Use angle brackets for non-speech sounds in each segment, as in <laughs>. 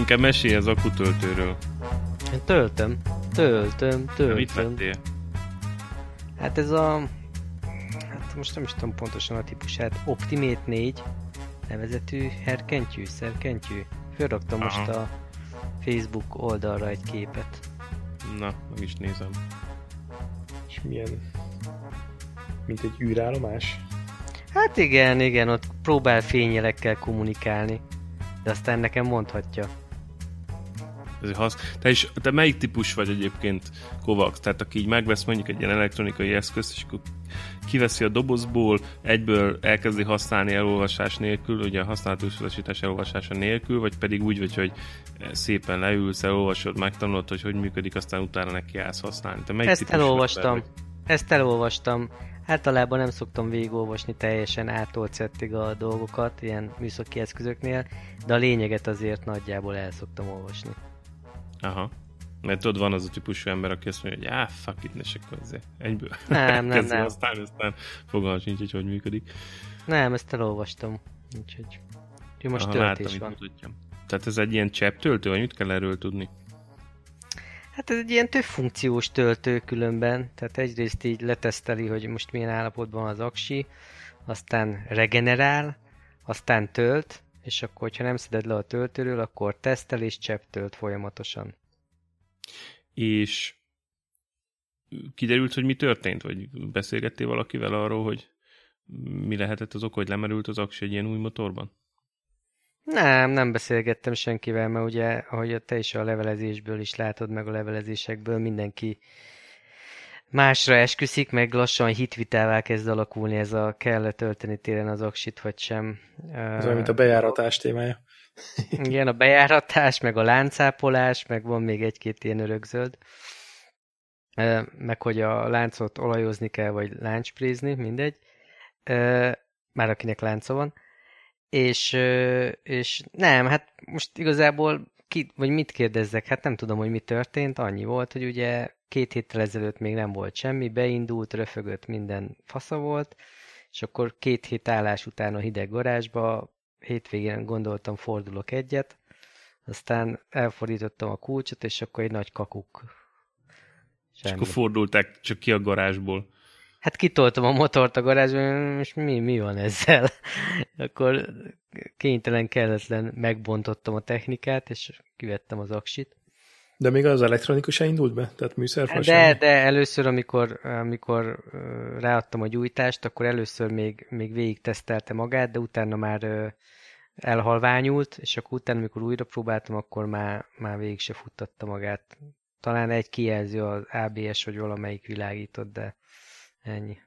Inkább mesélj az akutöltőről. Én töltöm, töltöm, töltöm. Mit vettél? Hát ez a... Hát most nem is tudom pontosan a típusát. Optimate 4 nevezetű herkentyű, szerkentyű. Fölraktam most Aha. a Facebook oldalra egy képet. Na, meg is nézem. És milyen... Mint egy űrállomás? Hát igen, igen, ott próbál fényjelekkel kommunikálni. De aztán nekem mondhatja. Ez hasz... Te is, te melyik típus vagy egyébként Kovacs? Tehát aki így megvesz mondjuk egy ilyen elektronikai eszközt, és akkor kiveszi a dobozból, egyből elkezdi használni elolvasás nélkül, ugye a használatos utasítás elolvasása nélkül, vagy pedig úgy vagy, hogy szépen leülsz, elolvasod, megtanulod, hogy hogy működik, aztán utána neki állsz használni. Te melyik Ezt elolvastam. vagy? Ezt elolvastam. Általában nem szoktam végigolvasni teljesen átolt szettig a dolgokat, ilyen műszaki eszközöknél, de a lényeget azért nagyjából el szoktam olvasni. Aha. Mert tudod, van az a típusú ember, aki azt mondja, hogy áh, fuck it, és akkor ezért egyből Nem, nem, <laughs> nem. használni, aztán fogalmam sincs, hogy hogy működik. Nem, ezt elolvastam. Úgyhogy úgyhogy most Aha, töltés látom, van. Tehát ez egy ilyen csepptöltő, vagy mit kell erről tudni? Hát ez egy ilyen több funkciós töltő különben, tehát egyrészt így leteszteli, hogy most milyen állapotban az aksi, aztán regenerál, aztán tölt, és akkor, hogyha nem szeded le a töltőről, akkor tesztel és csepp tölt folyamatosan. És kiderült, hogy mi történt? Vagy beszélgettél valakivel arról, hogy mi lehetett az ok, hogy lemerült az aksi egy ilyen új motorban? Nem, nem beszélgettem senkivel, mert ugye, ahogy te is a levelezésből is látod, meg a levelezésekből mindenki másra esküszik, meg lassan hitvitává kezd alakulni ez a kell tölteni télen az aksit, vagy sem. Ez olyan, mint a bejáratás témája. <laughs> Igen, a bejáratás, meg a láncápolás, meg van még egy-két ilyen örökzöld. Meg hogy a láncot olajozni kell, vagy láncsprézni, mindegy. Már akinek lánca van. És, és nem, hát most igazából ki, vagy mit kérdezzek? Hát nem tudom, hogy mi történt. Annyi volt, hogy ugye két héttel ezelőtt még nem volt semmi, beindult, röfögött, minden fasza volt, és akkor két hét állás után a hideg garázsba hétvégén gondoltam fordulok egyet, aztán elfordítottam a kulcsot, és akkor egy nagy kakuk. És Semmi. akkor fordulták csak ki a garázsból. Hát kitoltam a motort a garázsba, és mi, mi van ezzel? <laughs> akkor kénytelen, kelletlen megbontottam a technikát, és kivettem az aksit. De még az elektronikus se indult be? Tehát műszerfal De, semmi? de először, amikor, amikor ráadtam a gyújtást, akkor először még, még végig tesztelte magát, de utána már elhalványult, és akkor utána, amikor újra próbáltam, akkor már, már végig se futtatta magát. Talán egy kijelző az ABS, vagy valamelyik világított, de ennyi.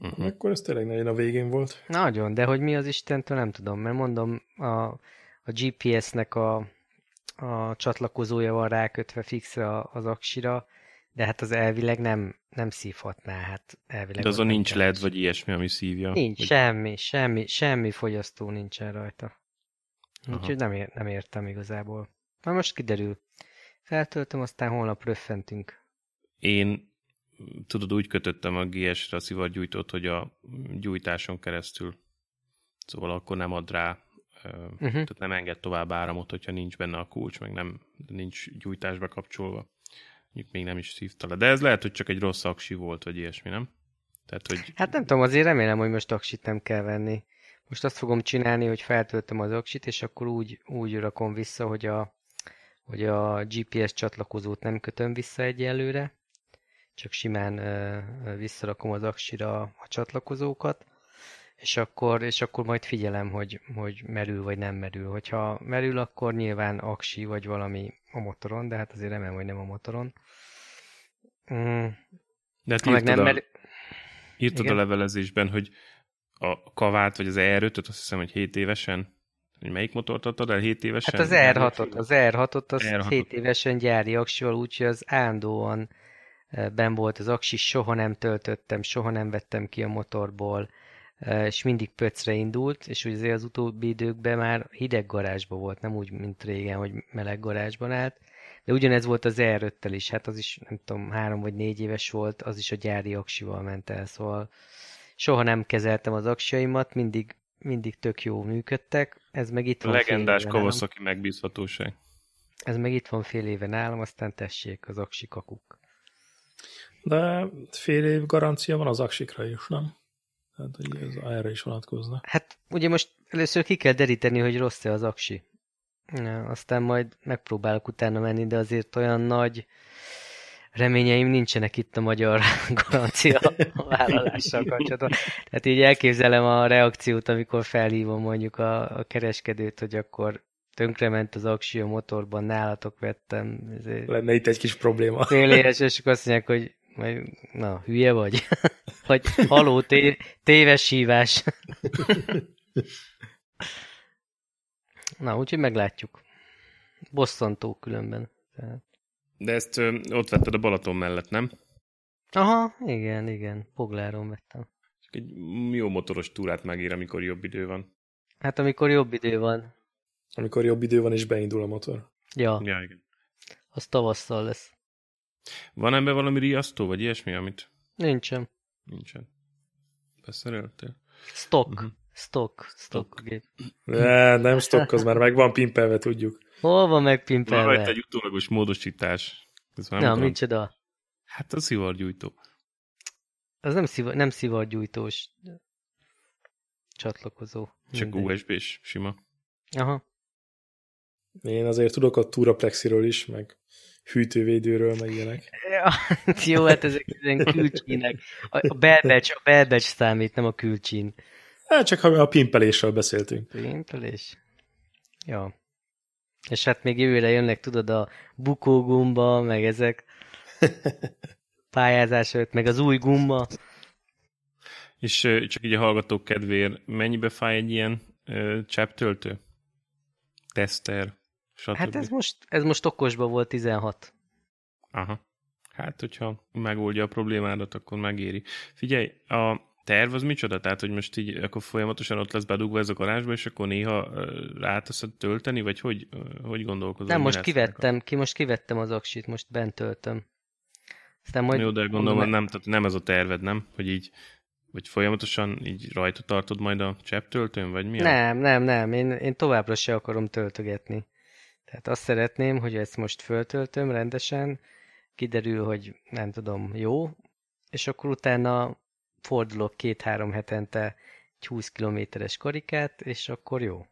Uh-huh. Akkor ez tényleg nagyon a végén volt. Nagyon, de hogy mi az Istentől nem tudom, mert mondom, a, a GPS-nek a, a csatlakozója van rákötve fixre az aksira, de hát az elvileg nem, nem szívhatná, hát elvileg. De azon nincs. LED, vagy ilyesmi, ami szívja. Nincs, Vagy... semmi, semmi, semmi fogyasztó nincsen rajta. Aha. Úgyhogy nem, ér, nem értem igazából. Na most kiderül. Feltöltöm, aztán holnap röffentünk. Én tudod, úgy kötöttem a GS-re a szivargyújtót, hogy a gyújtáson keresztül. Szóval akkor nem ad rá, uh-huh. tehát nem enged tovább áramot, hogyha nincs benne a kulcs, meg nem nincs gyújtás bekapcsolva. Mondjuk még nem is szívta le. De ez lehet, hogy csak egy rossz aksi volt, vagy ilyesmi, nem? Tehát, hogy Hát nem tudom, azért remélem, hogy most aksit nem kell venni. Most azt fogom csinálni, hogy feltöltöm az aksit, és akkor úgy, úgy rakom vissza, hogy a, hogy a GPS csatlakozót nem kötöm vissza egyelőre, csak simán ö, visszarakom az aksira a csatlakozókat, és akkor, és akkor majd figyelem, hogy, hogy merül vagy nem merül. Hogyha merül, akkor nyilván aksi vagy valami a motoron, de hát azért remélem, hogy nem a motoron. Mm, de hát írtad, nem a, merül... írtad a levelezésben, hogy a kavát, vagy az ER5-öt, azt hiszem, hogy 7 évesen, hogy melyik motort adtad el 7 évesen? Hát az R6-ot, az R6-ot, az R6-ot. 7 évesen gyári aksival, úgyhogy az állandóan eh, ben volt az aksi, soha nem töltöttem, soha nem vettem ki a motorból, és mindig pöcre indult, és ugye azért az utóbbi időkben már hideg garázsban volt, nem úgy, mint régen, hogy meleg garázsban állt, de ugyanez volt az R5-tel is, hát az is, nem tudom, három vagy négy éves volt, az is a gyári aksival ment el, szóval soha nem kezeltem az aksiaimat, mindig mindig tök jó működtek, ez meg itt A van legendás. Kawasaki megbízhatóság. Ez meg itt van fél éve nálam, aztán tessék az aksi kakuk. De fél év garancia van az aksikra is, nem? Tehát, hogy ez erre is vonatkozna. Hát ugye most először ki kell deríteni, hogy rossz-e az aksi. Ja, aztán majd megpróbálok utána menni, de azért olyan nagy reményeim nincsenek itt a magyar <laughs> garancia vállalással kapcsolatban. Tehát így elképzelem a reakciót, amikor felhívom mondjuk a, a kereskedőt, hogy akkor tönkrement az aksi a motorban, nálatok vettem. ezért Lenne itt egy kis probléma. Fél éves, és akkor azt mondják, hogy na, hülye vagy? <laughs> vagy haló, té téves hívás. <laughs> na, úgyhogy meglátjuk. Bosszantó különben. Tehát. De ezt ö, ott vetted a Balaton mellett, nem? Aha, igen, igen. Pogláron vettem. Csak egy jó motoros túrát megír, amikor jobb idő van. Hát amikor jobb idő van. Amikor jobb idő van, és beindul a motor. Ja, Ja, igen. az tavasszal lesz. Van ebben valami riasztó, vagy ilyesmi, amit Nincsen. nincsen? Beszereltél? Stock. Mhm. Stock. Stock gép. Ne, nem stock, az már meg van pimpelve, tudjuk. Hol van Van rajta megpimpelve? egy utólagos módosítás. Ez már Nem, micsoda. Hát a szivargyújtó. Az nem, szivar, nem szivargyújtós csatlakozó. Csak. USB-s, sima. Aha. Én azért tudok a Turaplexiről is, meg hűtővédőről, meg ilyenek. Ja, <laughs> jó, hát ezek ilyen külcsínek. A belbecs, a belbecs számít, nem a külcsín. Hát csak ha a pimpelésről beszéltünk. Pimpelés. Ja. És hát még jövőre jönnek, tudod, a bukógumba, meg ezek <laughs> pályázás előtt, meg az új gumba. És csak így a hallgatók kedvéért, mennyibe fáj egy ilyen ö, csepptöltő? Teszter, stb. Hát ez most, ez most okosba volt 16. Aha. Hát, hogyha megoldja a problémádat, akkor megéri. Figyelj, a terv az micsoda? Tehát, hogy most így akkor folyamatosan ott lesz bedugva ez a garázsba, és akkor néha ráteszed tölteni, vagy hogy, hogy gondolkozol? Nem, most kivettem, ki most kivettem az aksit, most bent töltöm. Aztán majd Jó, de gondolom, nem, tehát nem ez a terved, nem? Hogy így, vagy folyamatosan így rajta tartod majd a csepptöltőn, vagy mi? a- Nem, nem, nem, én, én továbbra se akarom töltögetni. Tehát azt szeretném, hogy ezt most föltöltöm rendesen, kiderül, hogy nem tudom, jó, és akkor utána fordulok két-három hetente egy 20 kilométeres karikát, és akkor jó.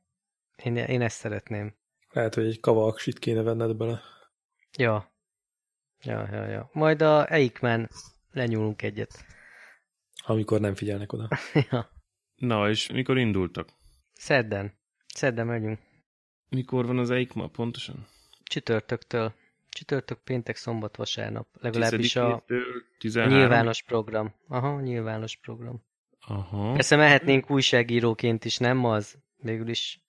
Én, én ezt szeretném. Lehet, hogy egy kava aksit kéne venned bele. Ja. Ja, ja, ja. Majd a Eikmen lenyúlunk egyet. amikor nem figyelnek oda. <laughs> ja. Na, és mikor indultak? Szedden. Szedden megyünk. Mikor van az EICMA pontosan? Csütörtöktől. Csütörtök, péntek, szombat, vasárnap. Legalábbis a, Tizedikitől a 13? nyilvános program. Aha, nyilvános program. Aha. Persze mehetnénk újságíróként is, nem az? Végül is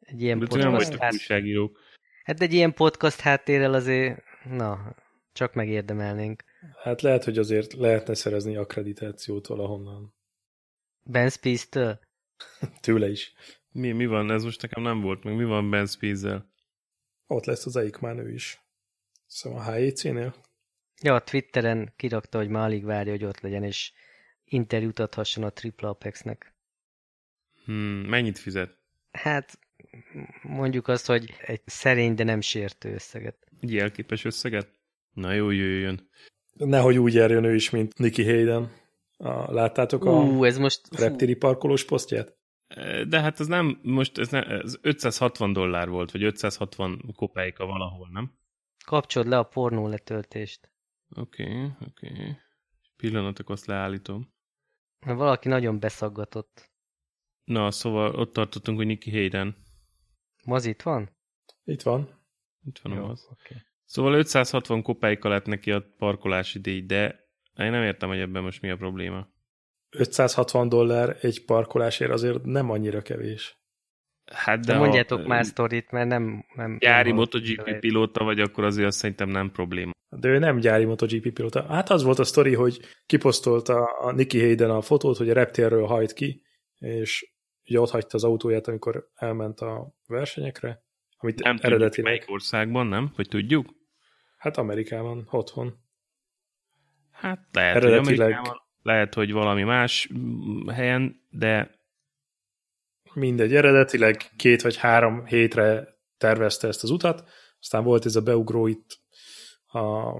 egy ilyen De nem podcast. vagytok Hát, újságírók. hát egy ilyen podcast háttérrel azért, na, csak megérdemelnénk. Hát lehet, hogy azért lehetne szerezni akkreditációt valahonnan. Ben Spies-től? Tőle is. Mi, mi van? Ez most nekem nem volt meg. Mi van Ben Spies-zel? Ott lesz az Eikmán ő is. Szóval a HEC-nél. Ja, a Twitteren kirakta, hogy már alig várja, hogy ott legyen, és interjút adhasson a Triple Apexnek. Hmm, mennyit fizet? Hát, mondjuk azt, hogy egy szerény, de nem sértő összeget. Egy jelképes összeget? Na jó, jöjjön. Nehogy úgy járjon ő is, mint Nicky Hayden. A, láttátok a Ú, ez most... Fú, reptéri parkolós posztját? De hát ez nem, most ez, ne, ez 560 dollár volt, vagy 560 kopejka valahol, nem? kapcsold le a pornó letöltést. Oké, okay, oké. Okay. Pillanatok, azt leállítom. Mert valaki nagyon beszaggatott. Na, szóval ott tartottunk, hogy Nicky Hayden. Maz itt van? Itt van. Itt van Jó, az. oké. Szóval 560 kopejka lett neki a parkolási díj, de én nem értem, hogy ebben most mi a probléma. 560 dollár egy parkolásért azért nem annyira kevés. Hát De, de mondjátok ha, már sztorit, mert nem... nem gyári nem MotoGP pilóta vagy, akkor azért azt szerintem nem probléma. De ő nem gyári MotoGP pilóta. Hát az volt a sztori, hogy kiposztolta a Nicky Hayden a fotót, hogy a reptérről hajt ki, és ugye ott hagyta az autóját, amikor elment a versenyekre, amit Nem tudjuk, eredetileg, melyik országban, nem? Vagy tudjuk? hát Amerikában, otthon. Hát lehet, Eredetileg- hogy Amerikában, lehet, hogy valami más mm, helyen, de mindegy, eredetileg két vagy három hétre tervezte ezt az utat, aztán volt ez a beugró itt a,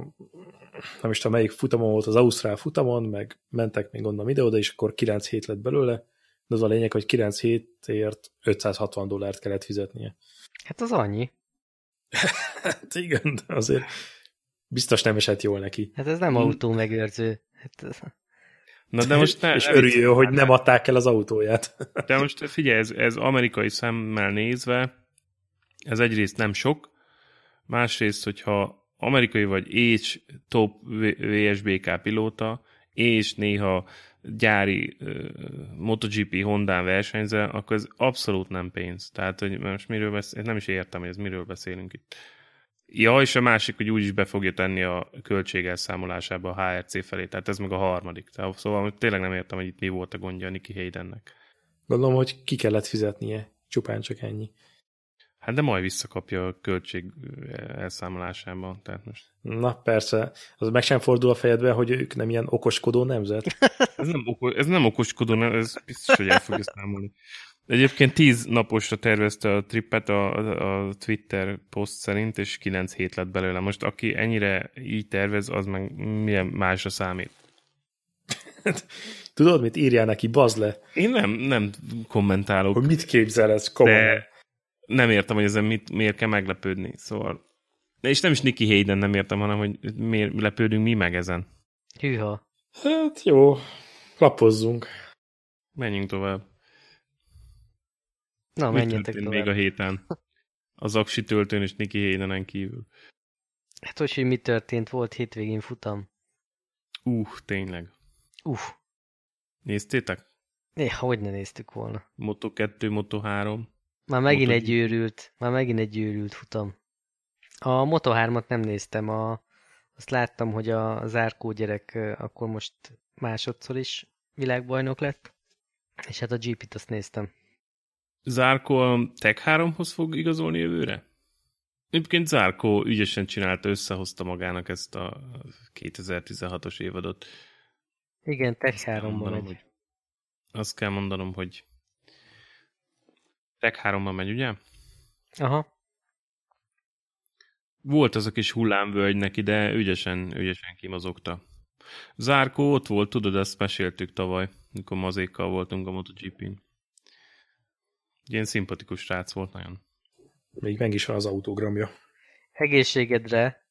nem is tudom melyik futamon volt, az Ausztrál futamon, meg mentek még onnan ide-oda, és akkor 9 hét lett belőle, de az a lényeg, hogy 9 hétért 560 dollárt kellett fizetnie. Hát az annyi. <laughs> hát igen, de azért biztos nem esett jól neki. Hát ez nem autó megőrző. Hát ez... Na de most ne, és örüljön, hogy nem adták el az autóját. <laughs> De most figyelj, ez, ez amerikai szemmel nézve, ez egyrészt nem sok, másrészt, hogyha amerikai vagy és top VSBK pilóta, és néha gyári uh, MotoGP Hondán versenyzel, akkor ez abszolút nem pénz. Tehát, hogy most miről beszélünk, nem is értem, hogy ez miről beszélünk itt. Ja, és a másik, hogy úgyis be fogja tenni a költségelszámolásába a HRC felé, tehát ez meg a harmadik. Tehát, szóval tényleg nem értem, hogy itt mi volt a gondja a Nicky Haydennek. Gondolom, hogy ki kellett fizetnie, csupán csak ennyi. Hát de majd visszakapja a költség elszámolásában. Tehát most. Na persze, az meg sem fordul a fejedbe, hogy ők nem ilyen okoskodó nemzet. <laughs> ez, nem oko- ez nem okoskodó, nem, ez biztos, hogy el fogja számolni. Egyébként tíz naposra tervezte a trippet a, a Twitter poszt szerint, és kilenc hét lett belőle. Most aki ennyire így tervez, az meg milyen másra számít. Tudod, mit írjál neki, bazd le? Én nem, nem kommentálok. Hogy mit képzel ez komolyan? De nem értem, hogy ezen mit, miért kell meglepődni. Szóval... És nem is Nicky Hayden nem értem, hanem hogy miért lepődünk mi meg ezen. Hűha. Hát jó, lapozzunk. Menjünk tovább. Na, Mit menjetek tovább. még a héten? Az aksi töltőn és Nicky Haydenen kívül. Hát hogy, hogy mi történt, volt hétvégén futam. Uh, tényleg. Uh. Néztétek? Né, hogy ne néztük volna. Moto 2, Moto 3. Már megint Moto egy őrült, már megint egy őrült futam. A Moto 3-at nem néztem, a, azt láttam, hogy a zárkó gyerek akkor most másodszor is világbajnok lett, és hát a GP-t azt néztem. Zárkó a Tech 3-hoz fog igazolni jövőre? Egyébként Zárkó ügyesen csinálta, összehozta magának ezt a 2016-os évadot. Igen, Tech 3-ban megy. Hogy, azt kell mondanom, hogy Tech 3-ban megy, ugye? Aha. Volt az a kis hullámvölgy neki, de ügyesen, ügyesen kimozogta. Zárkó ott volt, tudod, ezt meséltük tavaly, mikor mazékkal voltunk a MotoGP-n. Ilyen szimpatikus srác volt nagyon. Még meg is van az autógramja. Egészségedre.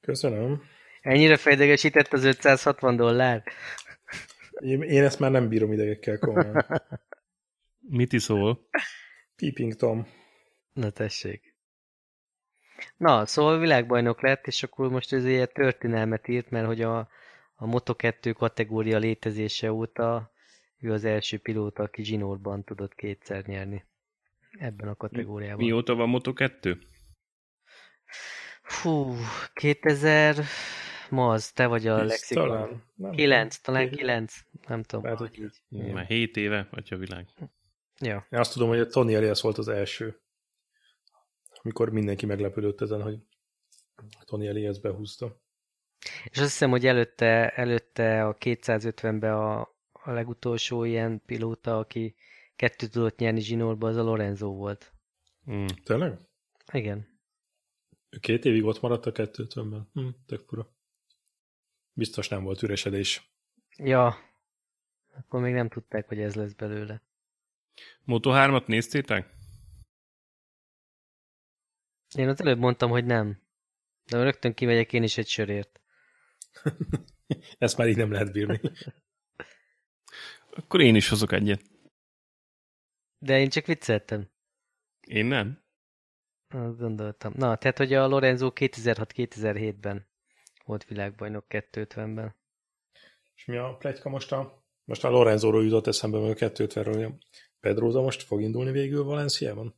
Köszönöm. Ennyire fejdegesített az 560 dollár? Én, én ezt már nem bírom idegekkel komolyan. <laughs> Mit iszol? Peeping Tom. Na tessék. Na, szóval világbajnok lett, és akkor most ez ilyen történelmet írt, mert hogy a, a Moto2 kategória létezése óta ő az első pilóta, aki zsinórban tudott kétszer nyerni. Ebben a kategóriában. Mióta van Moto2? Fú, 2000... Ma az, te vagy a lexikon. Talán. Nem 9, talán 9. Nem tudom. Lehet, hogy így. Már 7 éve, vagy a világ. Ja. Én azt tudom, hogy a Tony Elias volt az első. Amikor mindenki meglepődött ezen, hogy Tony Elias behúzta. És azt hiszem, hogy előtte, előtte a 250-be a, a legutolsó ilyen pilóta, aki kettőt tudott nyerni zsinórba, az a Lorenzo volt. Mm. Tényleg? Igen. Két évig ott maradt a 250-ben. Hm, tök fura. Biztos nem volt üresedés. Ja. Akkor még nem tudták, hogy ez lesz belőle. Moto 3-at néztétek? Én az előbb mondtam, hogy nem. De rögtön kimegyek én is egy sörért. <laughs> Ezt már így nem lehet bírni. Akkor én is hozok egyet. De én csak vicceltem. Én nem? Azt gondoltam. Na, tehát, hogy a Lorenzo 2006-2007-ben volt világbajnok 250-ben. És mi a plegyka most a... Most a Lorenzóról jutott eszembe, mert a 250-ről Pedroza most fog indulni végül Valenciában?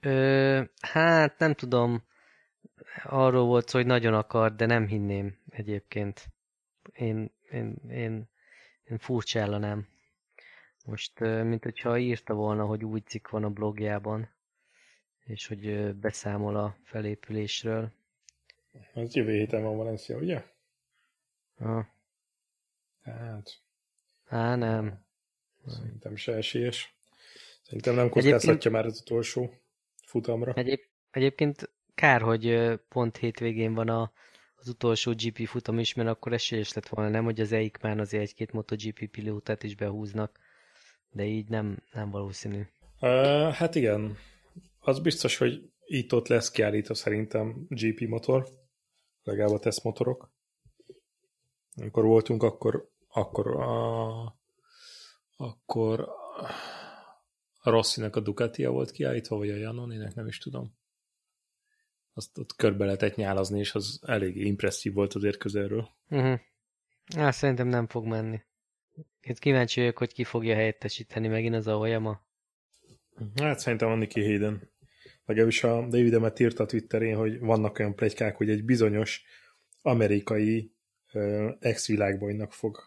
Ö, hát nem tudom. Arról volt szó, hogy nagyon akar, de nem hinném egyébként. Én, én, én, én furcsállanám. Most, mint hogyha írta volna, hogy úgy cikk van a blogjában, és hogy beszámol a felépülésről. Ez jövő héten van Valencia, ugye? Ha. Hát. Á, nem. Szerintem se esélyes. Szerintem nem kockáztatja Egyébként... már az utolsó futamra. Egyéb, egyébként kár, hogy pont hétvégén van a, az utolsó GP futam is, mert akkor esélyes lett volna, nem, hogy az EIK-mán azért egy-két MotoGP pilótát is behúznak, de így nem, nem valószínű. Uh, hát igen, az biztos, hogy itt-ott lesz kiállítva szerintem GP motor, legalább a tesztmotorok. Amikor voltunk, akkor, akkor a, akkor a Rossinek a Ducatia volt kiállítva, vagy a Janoninek, nem is tudom. Azt ott körbe lehetett nyálazni, és az elég impresszív volt azért közelről. Uh-huh. Hát szerintem nem fog menni. Itt kíváncsi vagyok, hogy ki fogja helyettesíteni megint az Aoyama. Hát szerintem a Nicky Hayden. Legalábbis a David Emmet írt a Twitterén, hogy vannak olyan plegykák, hogy egy bizonyos amerikai ex-világbajnak fog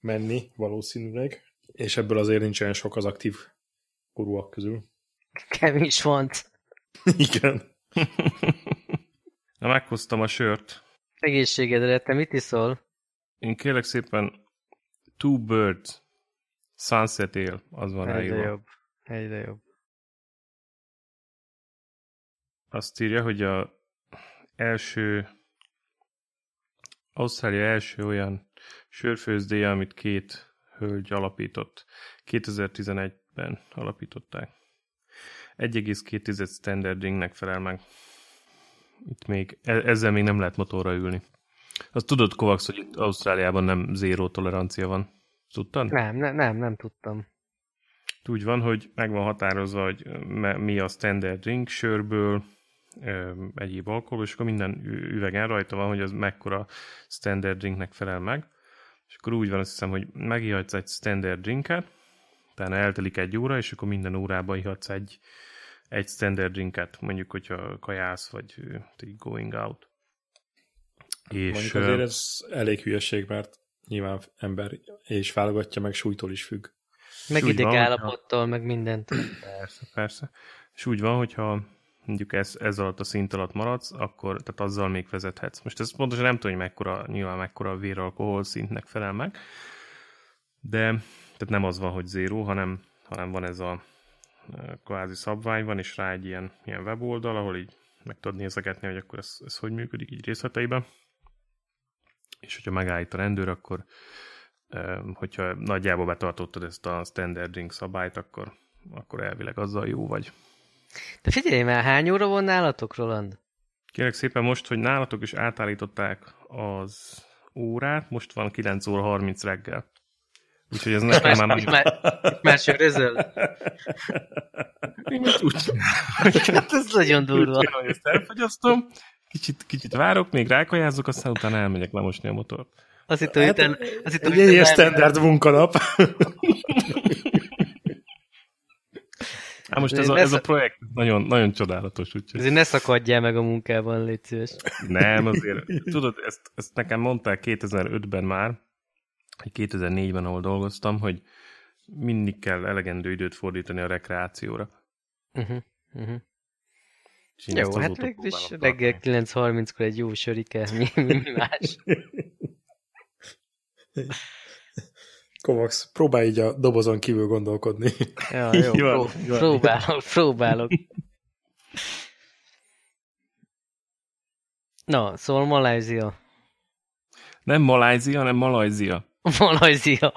menni valószínűleg, és ebből azért nincs olyan sok az aktív korúak közül. Kevin volt. <laughs> Igen. Na, meghoztam a sört. Egészségedre, te mit iszol? Én kérlek szépen Two Birds Sunset Ale, az van Egyre ráírva. jobb. Egyre jobb. Azt írja, hogy a első Ausztrália első olyan sörfőzdéje, amit két hölgy alapított. 2011-ben alapították. 1,2 standard ringnek felel meg. Itt még, e- ezzel még nem lehet motorra ülni. Azt tudod, Kovacs, hogy itt Ausztráliában nem zéró tolerancia van? Tudtad? Nem, ne, nem, nem tudtam. Úgy van, hogy meg van határozva, hogy mi a standard drink sörből, egyéb alkohol, és akkor minden üvegen rajta van, hogy az mekkora standard drinknek felel meg. És akkor úgy van, azt hiszem, hogy megihatsz egy standard drinket, utána eltelik egy óra, és akkor minden órában ihatsz egy, egy standard drinket, mondjuk, hogyha kajálsz, vagy going out. És, mondjuk azért ez elég hülyeség, mert nyilván ember és válogatja, meg súlytól is függ. Meg idegállapottól, meg mindent. Persze, persze. És úgy van, hogyha mondjuk ez, ez alatt a szint alatt maradsz, akkor tehát azzal még vezethetsz. Most ez pontosan nem tudom, hogy mekkora, nyilván mekkora a véralkohol szintnek felel meg, de tehát nem az van, hogy zéró, hanem, hanem van ez a kvázi szabvány van, és rá egy ilyen, ilyen weboldal, ahol így meg tudod nézegetni, hogy akkor ez, ez hogy működik így részleteiben. És hogyha megállít a rendőr, akkor hogyha nagyjából betartottad ezt a standard drink szabályt, akkor, akkor elvileg azzal jó vagy. De figyelj már, hány óra van nálatok, Roland? Kérek szépen most, hogy nálatok is átállították az órát, most van 9 óra 30 reggel. Úgyhogy ez nekem már... Most már, már sörözöl? úgy Hát ez nagyon durva. Úgy hogy ezt elfogyasztom, kicsit, kicsit várok, még rákajázok, aztán utána elmegyek lemosni a motort. Azt hittem, hát, hogy azt hittem, egy ilyen standard munkanap. Hát most ez a, ez a projekt nagyon, nagyon csodálatos. Úgyhogy... Ezért ne szakadjál meg a munkában, légy szíves. Nem, azért. Tudod, ezt, ezt nekem mondták 2005-ben már, hogy 2004-ben, ahol dolgoztam, hogy mindig kell elegendő időt fordítani a rekreációra. Uh-huh, uh-huh. Jó, hát is reggel 9.30-kor egy jó sörike, mi, mi más. Kovacs, próbálj így a dobozon kívül gondolkodni. Ja, jó, jó, pró- próbálok, próbálok. Na, szóval Malajzia. Nem Malajzia, hanem Malajzia. <laughs> Malajzia.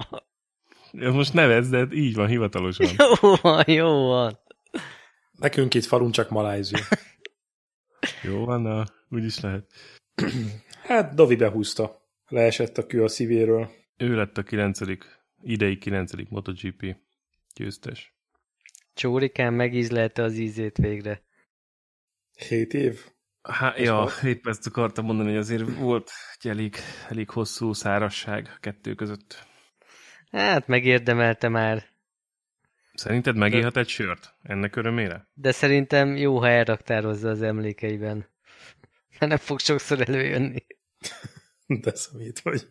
Most nevezd, de így van hivatalosan. Jó van, jó van. Nekünk itt falun csak Malajzia. <laughs> jó van, na, úgy is lehet. hát Dovi behúzta. Leesett a kő a szívéről. Ő lett a kilencedik idei 9. MotoGP győztes. Csórikán megízlelte az ízét végre. 7 év? Há, ja, volt? épp ezt akartam mondani, hogy azért volt egy elég, elég hosszú szárasság a kettő között. Hát megérdemelte már. Szerinted megírhat egy sört ennek örömére? De szerintem jó, ha elraktározza az emlékeiben. <laughs> Mert nem fog sokszor előjönni. <laughs> De szemét vagy.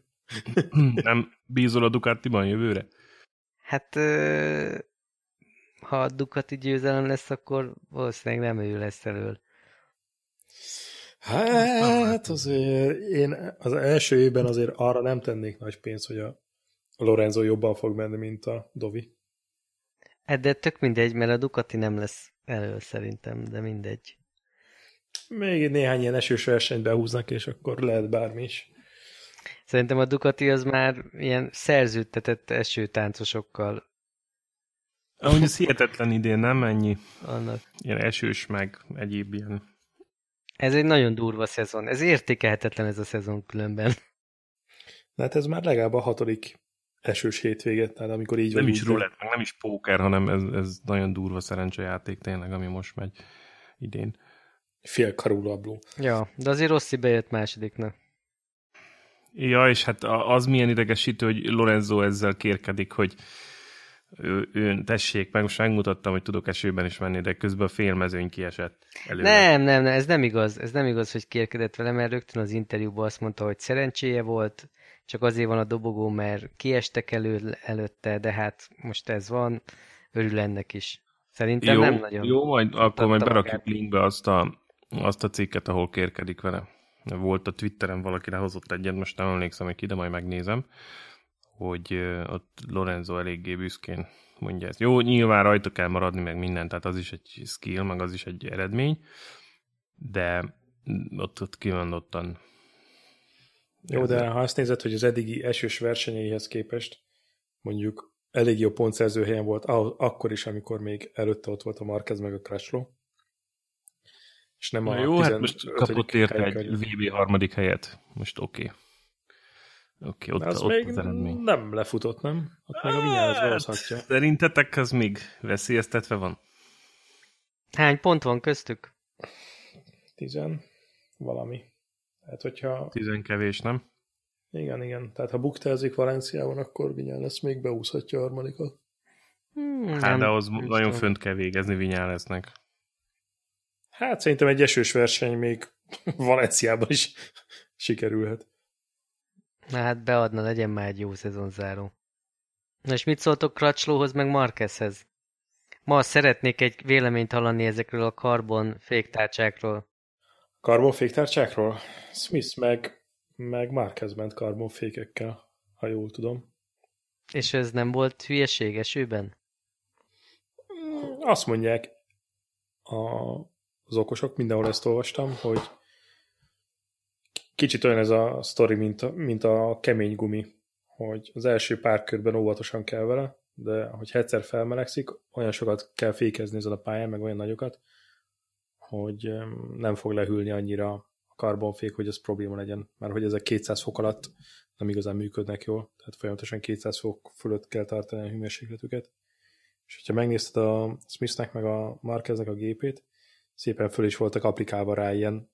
<laughs> Nem bízol a Ducatiban jövőre? Hát ha a Ducati győzelem lesz, akkor valószínűleg nem ő lesz elől. Hát azért én az első évben azért arra nem tennék nagy pénzt, hogy a Lorenzo jobban fog menni, mint a Dovi. Hát de tök mindegy, mert a Ducati nem lesz elő szerintem, de mindegy. Még néhány ilyen esős versenyt behúznak, és akkor lehet bármi is. Szerintem a Ducati az már ilyen szerződtetett esőtáncosokkal. Ahogy ez hihetetlen idén, nem ennyi? Annak. Ilyen esős, meg egyéb ilyen. Ez egy nagyon durva szezon. Ez értékelhetetlen ez a szezon különben. De hát ez már legalább a hatodik esős hétvéget, tehát amikor így Nem is rulett, meg nem is póker, hanem ez, ez nagyon durva szerencsejáték tényleg, ami most megy idén. fél karulabló. Ja, de azért Rossi bejött másodiknak. Ja, és hát az milyen idegesítő, hogy Lorenzo ezzel kérkedik, hogy ő, ő tessék, meg most megmutattam, hogy tudok esőben is menni, de közben a félmezőny kiesett előre. Nem, nem, nem, ez nem igaz. Ez nem igaz, hogy kérkedett vele, mert rögtön az interjúban azt mondta, hogy szerencséje volt, csak azért van a dobogó, mert kiestek elő, előtte, de hát most ez van, örül ennek is. Szerintem jó, nem nagyon. Jó, majd, akkor majd berakjuk linkbe azt a, azt a cikket, ahol kérkedik vele. Volt a Twitteren valaki lehozott egyet, most nem emlékszem, hogy ki, de majd megnézem, hogy ott Lorenzo eléggé büszkén mondja ezt. Jó, nyilván rajta kell maradni, meg minden, tehát az is egy skill, meg az is egy eredmény, de ott, ott kimondottan Jó, de ha azt nézed, hogy az eddigi esős versenyeihez képest mondjuk elég jó pontszerző helyen volt, akkor is, amikor még előtte ott volt a Marquez meg a Crutchlow. És nem Na a jó, hát most 15. kapott érte egy. VB harmadik helyet. Most oké. Okay. Oké, okay, ott, az ott még az eredmény. nem lefutott, nem? Ott meg a vinyázba hozhatja. Szerintetek az még veszélyeztetve van? Hány pont van köztük? Tizen valami. Tehát, hogyha... Tizen kevés, nem? Igen, igen. Tehát, ha buktázik Valenciában, akkor Vinyán lesz még beúszhatja a harmadikat. Hmm, Hát de az nem nagyon tudom. fönt kell végezni Vinyán lesznek. Hát szerintem egy esős verseny még <laughs> Valenciában is <laughs> sikerülhet. Na hát beadna, legyen már egy jó szezonzáró. Na és mit szóltok Crutchlowhoz meg Marquezhez? Ma szeretnék egy véleményt hallani ezekről a karbon féktárcsákról. Karbonféktárcsákról? Smith meg, meg Marquez ment karbonfékekkel, ha jól tudom. És ez nem volt hülyeség esőben? Azt mondják a, az okosok, mindenhol ezt olvastam, hogy kicsit olyan ez a sztori, mint a, mint a kemény gumi, hogy az első pár körben óvatosan kell vele, de hogy egyszer felmelegszik, olyan sokat kell fékezni ezen a pályán, meg olyan nagyokat, hogy em, nem fog lehűlni annyira a karbonfék, hogy ez probléma legyen. Mert hogy ezek 200 fok alatt nem igazán működnek jól, tehát folyamatosan 200 fok fölött kell tartani a hőmérsékletüket. És hogyha megnézted a Smithnek meg a Marqueznek a gépét, szépen föl is voltak applikálva rá ilyen,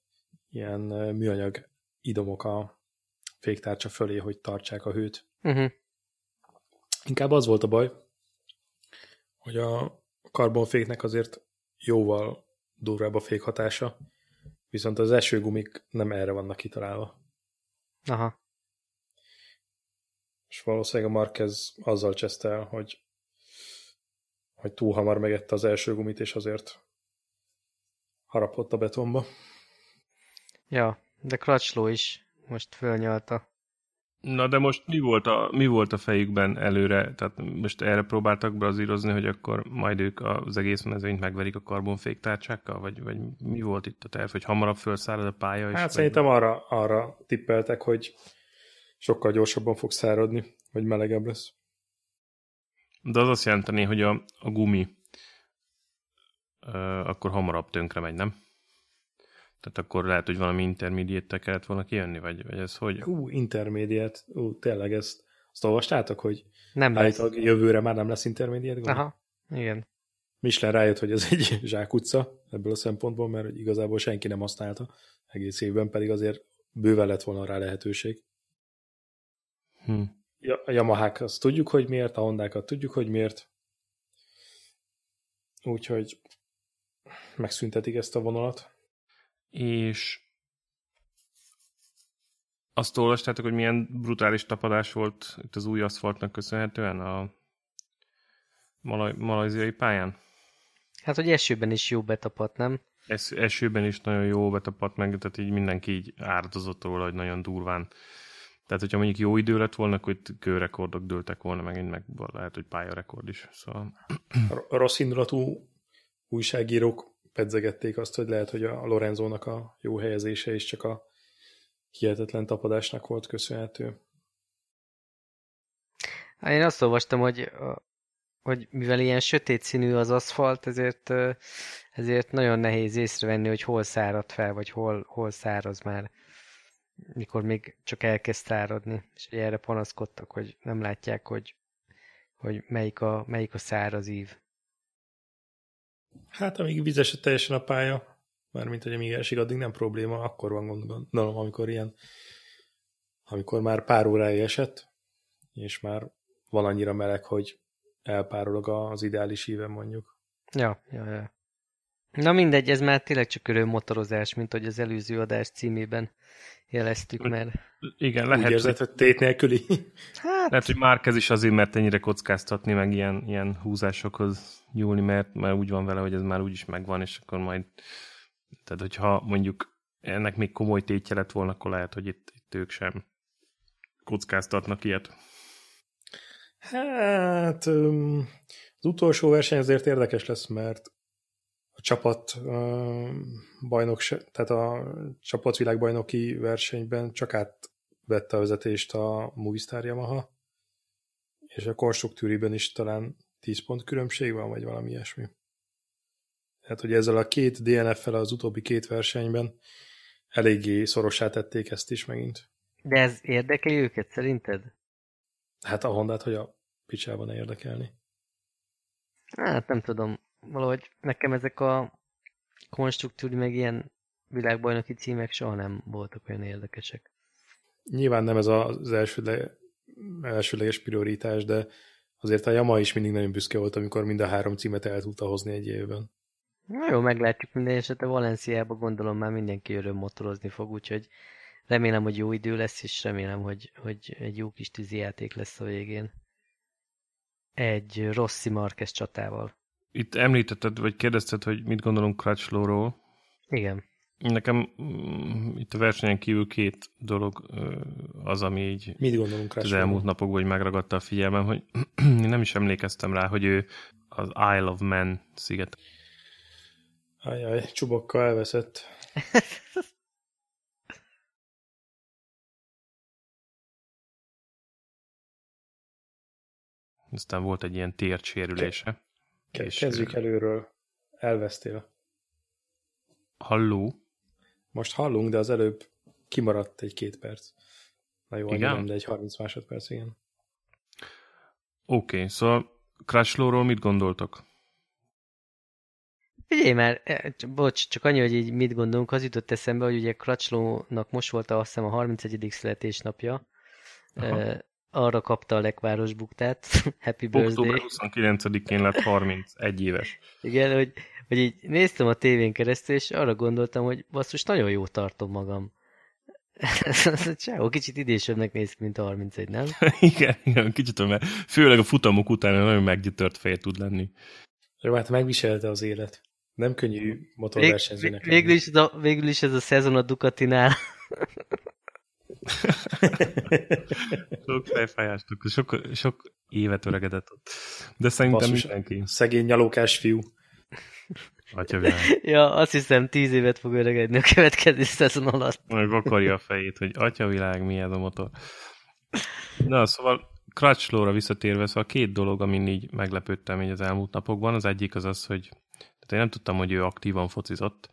ilyen műanyag idomok a féktárcsa fölé, hogy tartsák a hőt. Uh-huh. Inkább az volt a baj, hogy a karbonféknek azért jóval durvább a fékhatása, viszont az esőgumik nem erre vannak kitalálva. Aha. És valószínűleg a Marquez azzal cseszte el, hogy, hogy túl hamar megette az első gumit, és azért harapott a betonba. Ja, de Crutchlow is most fölnyalta. Na de most mi volt, a, mi volt a fejükben előre? Tehát most erre próbáltak brazírozni, hogy akkor majd ők az egész mezőnyt megverik a karbonféktárcsákkal? Vagy, vagy mi volt itt a terv, hogy hamarabb felszárad a pálya? és Hát vagy- szerintem arra, arra tippeltek, hogy sokkal gyorsabban fog száradni, vagy melegebb lesz. De az azt jelenteni, hogy a, a gumi ö, akkor hamarabb tönkre megy, nem? Tehát akkor lehet, hogy valami intermediate kellett volna kijönni, vagy, vagy ez hogy? Ú, intermédiát, ú, tényleg ezt, azt olvastátok, hogy Nem lesz. jövőre már nem lesz intermédiát? Aha, igen. Michelin rájött, hogy ez egy <laughs> zsákutca ebből a szempontból, mert igazából senki nem használta egész évben, pedig azért bőven lett volna rá lehetőség. Hm. Ja- A Yamahák azt tudjuk, hogy miért, a Hondákat tudjuk, hogy miért. Úgyhogy megszüntetik ezt a vonalat. És azt olvastátok, hogy milyen brutális tapadás volt itt az új aszfaltnak köszönhetően a malaj, malajziai pályán? Hát, hogy esőben is jó betapadt, nem? Es, esőben is nagyon jó betapadt meg, tehát így mindenki így áldozott róla, hogy nagyon durván Tehát, hogyha mondjuk jó idő lett volna, akkor itt kőrekordok dőltek volna megint, meg lehet, hogy pályarekord is. Szóval... Rossz indulatú újságírók pedzegették azt, hogy lehet, hogy a Lorenzónak a jó helyezése is csak a hihetetlen tapadásnak volt köszönhető. Hát én azt olvastam, hogy, hogy mivel ilyen sötét színű az aszfalt, ezért, ezért nagyon nehéz észrevenni, hogy hol szárad fel, vagy hol, hol száraz már, mikor még csak elkezd száradni. És erre panaszkodtak, hogy nem látják, hogy, hogy melyik, a, melyik a száraz ív. Hát amíg vizesett teljesen a pálya, mármint hogy amíg elsik, addig nem probléma, akkor van gondolom, amikor ilyen, amikor már pár órája esett, és már van annyira meleg, hogy elpárolog az ideális íven mondjuk. Ja, ja, ja. Na mindegy, ez már tényleg csak öröm motorozás, mint hogy az előző adás címében jeleztük, mert... Igen, lehet. Úgy érzed, hogy tét nélküli. Hát... Lehet, hogy Márkez is azért, mert ennyire kockáztatni, meg ilyen, ilyen húzásokhoz nyúlni, mert, mert úgy van vele, hogy ez már úgyis megvan, és akkor majd... Tehát, hogyha mondjuk ennek még komoly tétje lett volna, akkor lehet, hogy itt, itt ők sem kockáztatnak ilyet. Hát az utolsó verseny azért érdekes lesz, mert a csapat bajnok, tehát a csapatvilágbajnoki versenyben csak átvette a vezetést a Movistar Yamaha, és a konstruktúriben is talán 10 pont különbség van, vagy valami ilyesmi. Tehát, hogy ezzel a két DNF-fel az utóbbi két versenyben eléggé szorossá tették ezt is megint. De ez érdekli őket szerinted? Hát a Hondát, hogy a picsában érdekelni. Hát nem tudom, valahogy nekem ezek a konstruktúri meg ilyen világbajnoki címek soha nem voltak olyan érdekesek. Nyilván nem ez az első le, elsőleges prioritás, de azért a Yama is mindig nagyon büszke volt, amikor mind a három címet el tudta hozni egy évben. Na jó, meglátjuk minden esetre Valenciába gondolom már mindenki öröm motorozni fog, úgyhogy remélem, hogy jó idő lesz, és remélem, hogy, hogy egy jó kis tűzijáték lesz a végén. Egy Rossi Marquez csatával. Itt említetted, vagy kérdezted, hogy mit gondolunk Crutchlowról. Igen. Nekem mm, itt a versenyen kívül két dolog az, ami így mit gondolunk az elmúlt napokban hogy megragadta a figyelmem, hogy <clears throat> én nem is emlékeztem rá, hogy ő az Isle of Man sziget. Ajaj, csubokkal elveszett. <laughs> Aztán volt egy ilyen tércsérülése. Ke- kezdjük előről. Elvesztél. Halló? Most hallunk, de az előbb kimaradt egy-két perc. Na jó, igen? nem, de egy 30 másodperc, igen. Oké, okay, szóval Crashlow-ról mit gondoltok? Figyelj már, e, bocs, csak annyi, hogy így mit gondolunk, az jutott eszembe, hogy ugye Crutchlow-nak most volt azt hiszem a 31. születésnapja, Aha arra kapta a lekváros buktát. <laughs> Happy birthday. Október 29-én lett 31 éves. Igen, hogy, hogy így néztem a tévén keresztül, és arra gondoltam, hogy basszus, nagyon jó tartom magam. <laughs> Csáó, kicsit idésebbnek néz ki, mint a 31, nem? <laughs> igen, igen, kicsit, mert főleg a futamok után nagyon meggyötört feje tud lenni. Jó, hát megviselte az élet. Nem könnyű motorversenyzőnek. Vég, végül, is, végül is ez a szezon a Ducatinál <laughs> sok fejfájástok, sok, sok évet öregedett ott. De szerintem Basszus, mindenki. Szegény nyalókás fiú. Atya Ja, azt hiszem tíz évet fog öregedni a következő szezon alatt. Meg akarja a fejét, hogy atya világ, mi ez a motor. Na, szóval Crutchlowra visszatérve, szóval két dolog, amin így meglepődtem így az elmúlt napokban. Az egyik az az, hogy tehát én nem tudtam, hogy ő aktívan focizott,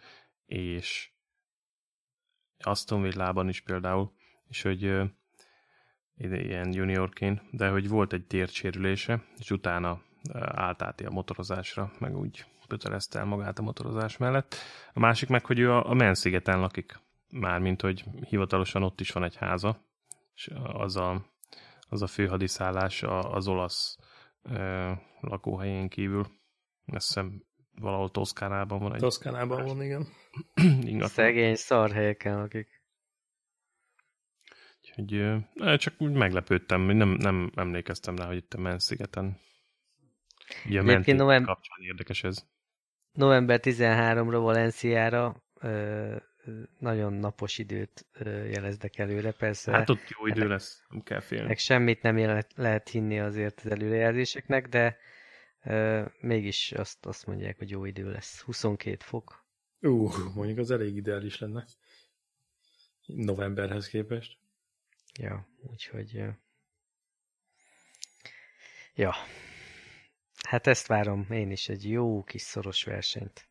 és Aston Villában is például, és hogy ilyen juniorként, de hogy volt egy térdsérülése, és utána állt át a motorozásra, meg úgy kötelezte el magát a motorozás mellett. A másik meg, hogy ő a, a Menszigeten lakik, mármint, hogy hivatalosan ott is van egy háza, és az a, az a főhadiszállás az olasz ö, lakóhelyén kívül. Azt hiszem valahol Toszkánában van egy... Toszkánában van, igen. Szegény szar helyeken lakik. Úgyhogy csak úgy meglepődtem, nem, nem emlékeztem rá, hogy itt a Menszigeten. Ugye a Mentik november... kapcsán érdekes ez. November 13-ra Valenciára nagyon napos időt jeleznek előre, persze. Hát ott jó idő lesz, nem kell félni. Meg semmit nem lehet, lehet hinni azért az előrejelzéseknek, de uh, mégis azt, azt mondják, hogy jó idő lesz. 22 fok. Ú, uh, mondjuk az elég ideális lenne. Novemberhez képest. Ja, úgyhogy... Ja. Hát ezt várom én is, egy jó kis szoros versenyt.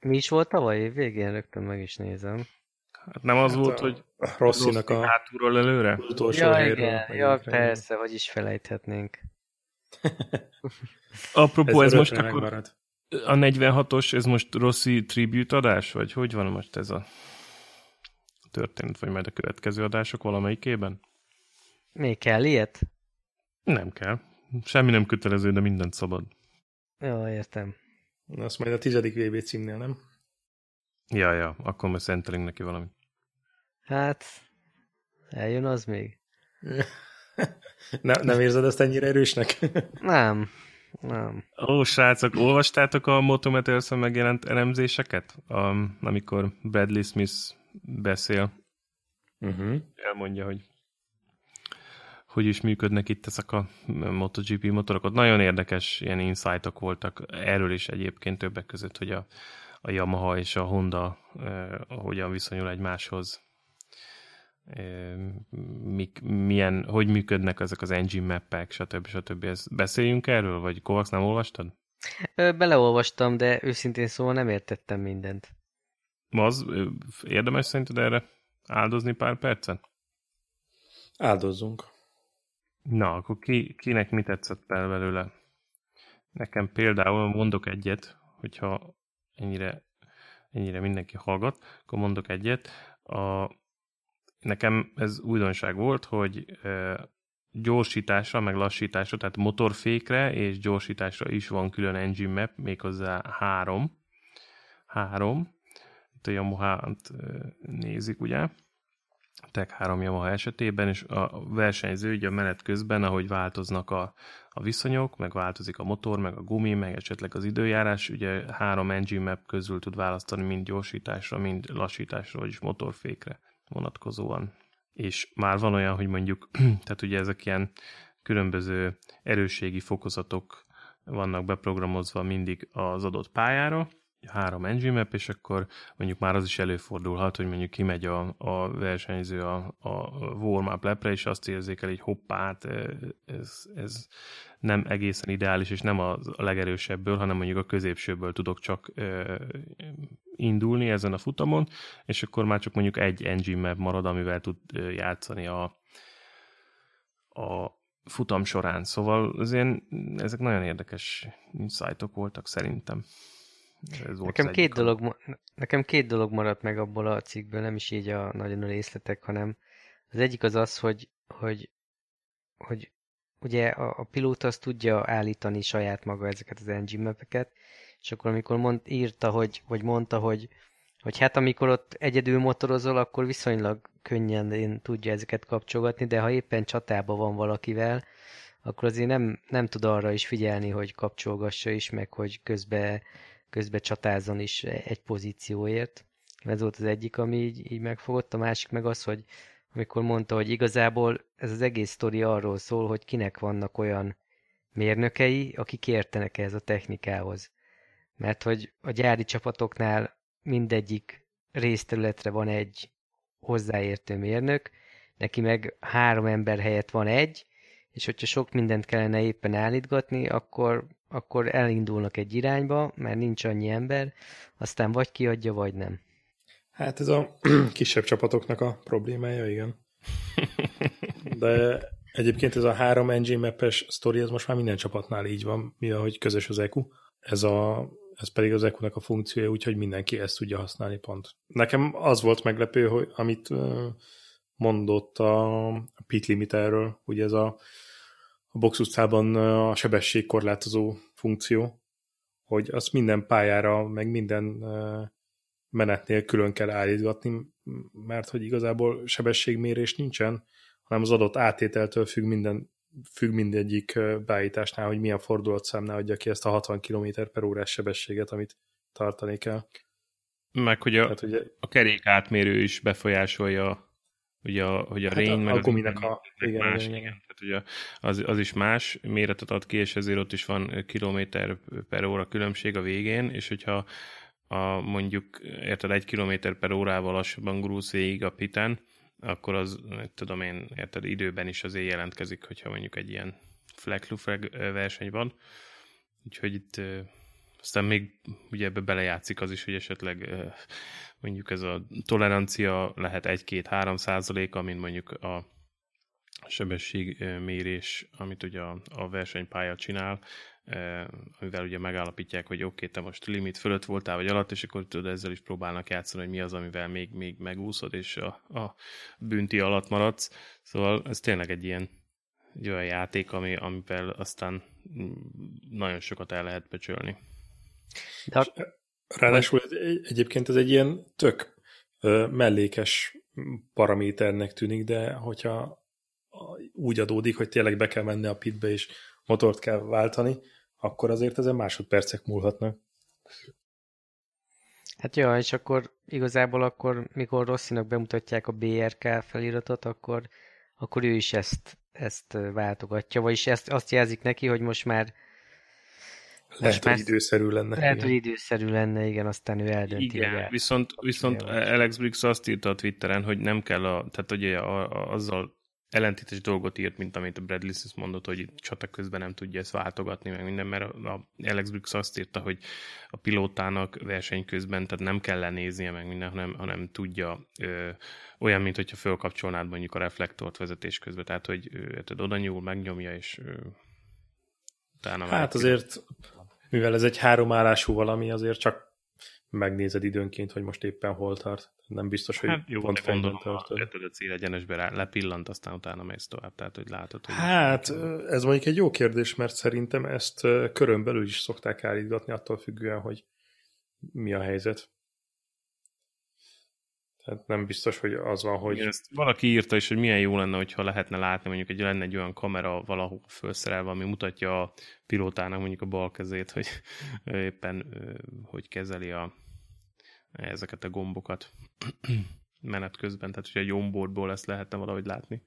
Mi is volt tavaly év végén? Rögtön meg is nézem. Hát nem az hát volt, hogy Rosszinak a hátulról előre? Utolsó ja, helyről, igen. Ja, persze, hogy is felejthetnénk. <laughs> Apropó, ez, ez most akkor megmarad. a 46-os, ez most Rossi tribute adás, vagy hogy van most ez a történet, vagy majd a következő adások valamelyikében? Még kell ilyet? Nem kell. Semmi nem kötelező, de mindent szabad. Jó, értem. Azt majd a tizedik VB címnél, nem? Ja, ja, akkor majd szentelünk neki valamit. Hát, eljön az még. <laughs> ne, nem érzed ezt ennyire erősnek? <laughs> nem, nem. Ó, srácok, olvastátok a motometers megjelent elemzéseket? Um, amikor Bradley Smith beszél. Uh-huh. Elmondja, hogy hogy is működnek itt ezek a MotoGP motorok. Ott nagyon érdekes ilyen insightok voltak erről is egyébként többek között, hogy a, a Yamaha és a Honda eh, hogyan viszonyul egymáshoz. Eh, mik, milyen, hogy működnek ezek az engine mappek, stb. stb. Ezt beszéljünk erről, vagy Kovacs nem olvastad? Beleolvastam, de őszintén szóval nem értettem mindent. Az érdemes szerinted erre áldozni pár percet? Áldozzunk. Na, akkor ki, kinek mi tetszett el belőle? Nekem például mondok egyet, hogyha ennyire, ennyire mindenki hallgat, akkor mondok egyet. A, nekem ez újdonság volt, hogy e, gyorsításra, meg lassításra, tehát motorfékre és gyorsításra is van külön engine map, méghozzá három. Három. Itt a Yamaha-t nézik, ugye? Tech 3 Yamaha esetében, és a versenyző ugye a menet közben, ahogy változnak a, a viszonyok, meg változik a motor, meg a gumi, meg esetleg az időjárás, ugye három engine map közül tud választani mind gyorsításra, mind lassításra, vagyis motorfékre vonatkozóan. És már van olyan, hogy mondjuk, <clears throat> tehát ugye ezek ilyen különböző erősségi fokozatok vannak beprogramozva mindig az adott pályára, három engine map, és akkor mondjuk már az is előfordulhat, hogy mondjuk kimegy a, a versenyző a, a warm-up lepre, és azt érzékel, hogy hoppát, ez, ez nem egészen ideális, és nem a, legerősebből, hanem mondjuk a középsőből tudok csak ö, indulni ezen a futamon, és akkor már csak mondjuk egy engine map marad, amivel tud játszani a, a futam során. Szóval az ezek nagyon érdekes insightok voltak szerintem. Ez volt nekem, két dolog, nekem két dolog maradt meg abból a cikkből, nem is így a nagyon a részletek, hanem az egyik az az, hogy, hogy, hogy ugye a, a pilóta azt tudja állítani saját maga ezeket az engine mapeket, és akkor amikor mond, írta, hogy, vagy mondta, hogy, hogy hát amikor ott egyedül motorozol, akkor viszonylag könnyen én tudja ezeket kapcsolgatni, de ha éppen csatában van valakivel, akkor azért nem, nem tud arra is figyelni, hogy kapcsolgassa is, meg hogy közben közbe csatázzon is egy pozícióért. Ez volt az egyik, ami így, így megfogott. A másik meg az, hogy amikor mondta, hogy igazából ez az egész sztori arról szól, hogy kinek vannak olyan mérnökei, akik értenek ehhez a technikához. Mert hogy a gyári csapatoknál mindegyik részterületre van egy hozzáértő mérnök, neki meg három ember helyett van egy, és hogyha sok mindent kellene éppen állítgatni, akkor akkor elindulnak egy irányba, mert nincs annyi ember, aztán vagy kiadja, vagy nem. Hát ez a <clears throat> kisebb csapatoknak a problémája, igen. <laughs> De egyébként ez a három engine map-es sztori, ez most már minden csapatnál így van, mi ahogy közös az EQ. Ez, a, ez pedig az EQ-nak a funkciója, úgyhogy mindenki ezt tudja használni, pont. Nekem az volt meglepő, hogy amit mondott a pit limiterről, ugye ez a a box utcában a sebességkorlátozó funkció, hogy azt minden pályára, meg minden menetnél külön kell állítgatni, mert hogy igazából sebességmérés nincsen, hanem az adott átételtől függ minden függ mindegyik beállításnál, hogy milyen fordulatszámnál adja ki ezt a 60 km per órás sebességet, amit tartani kell. Meg, hogy a, Tehát, ugye, a kerék átmérő is befolyásolja ugye a, hogy a hát rény, meg a, a guminek a, igen, más, igen, igen. Tehát ugye az, az is más méretet ad ki, és ezért ott is van kilométer per óra különbség a végén, és hogyha a, mondjuk, érted, egy kilométer per órával lassabban grúz végig a piten, akkor az, tudom én, érted, időben is azért jelentkezik, hogyha mondjuk egy ilyen flag verseny van. Úgyhogy itt aztán még ugye ebbe belejátszik az is, hogy esetleg mondjuk ez a tolerancia lehet 1-2-3 százaléka, mint mondjuk a sebességmérés, amit ugye a, a versenypálya csinál, amivel ugye megállapítják, hogy oké, okay, te most limit fölött voltál, vagy alatt, és akkor tudod, ezzel is próbálnak játszani, hogy mi az, amivel még, még megúszod, és a, a bünti alatt maradsz. Szóval ez tényleg egy ilyen egy olyan játék, ami, amivel aztán nagyon sokat el lehet becsölni. De Ráadásul egy, egyébként ez egy ilyen tök mellékes paraméternek tűnik, de hogyha úgy adódik, hogy tényleg be kell menni a pitbe, és motort kell váltani, akkor azért ezen másodpercek múlhatnak. Hát jó, és akkor igazából akkor, mikor Rosszinak bemutatják a BRK feliratot, akkor, akkor ő is ezt, ezt váltogatja, vagyis ezt, azt jelzik neki, hogy most már lehet, hogy időszerű lenne. Lehet, igen. hogy időszerű lenne, igen, aztán ő eldönti. Igen, el. viszont, viszont Alex Briggs azt írta a Twitteren, hogy nem kell a, tehát ugye a, a, azzal ellentétes dolgot írt, mint amit a Brad Lissus mondott, hogy itt csata közben nem tudja ezt váltogatni, meg minden, mert a Alex Briggs azt írta, hogy a pilótának verseny közben, tehát nem kell lenéznie meg minden, hanem, hanem tudja ö, olyan, mint hogyha fölkapcsolnád mondjuk a reflektort vezetés közben, tehát hogy ö, oda nyúl, megnyomja, és ö, utána Hát azért mivel ez egy háromállású valami, azért csak megnézed időnként, hogy most éppen hol tart. Nem biztos, hogy hát jó, pont fejben tartod. Hát a célegyenesbe lepillant, aztán utána mész tovább, tehát hogy látod, hogy... Hát, ez mondjuk egy jó kérdés, mert szerintem ezt körön belül is szokták állítgatni, attól függően, hogy mi a helyzet. Tehát nem biztos, hogy az van, hogy... Igen, ezt valaki írta is, hogy milyen jó lenne, hogyha lehetne látni, mondjuk egy lenne egy olyan kamera valahol felszerelve, ami mutatja a pilótának mondjuk a bal kezét, hogy éppen hogy kezeli a, ezeket a gombokat <clears throat> menet közben, tehát hogy a onboardból ezt lehetne valahogy látni.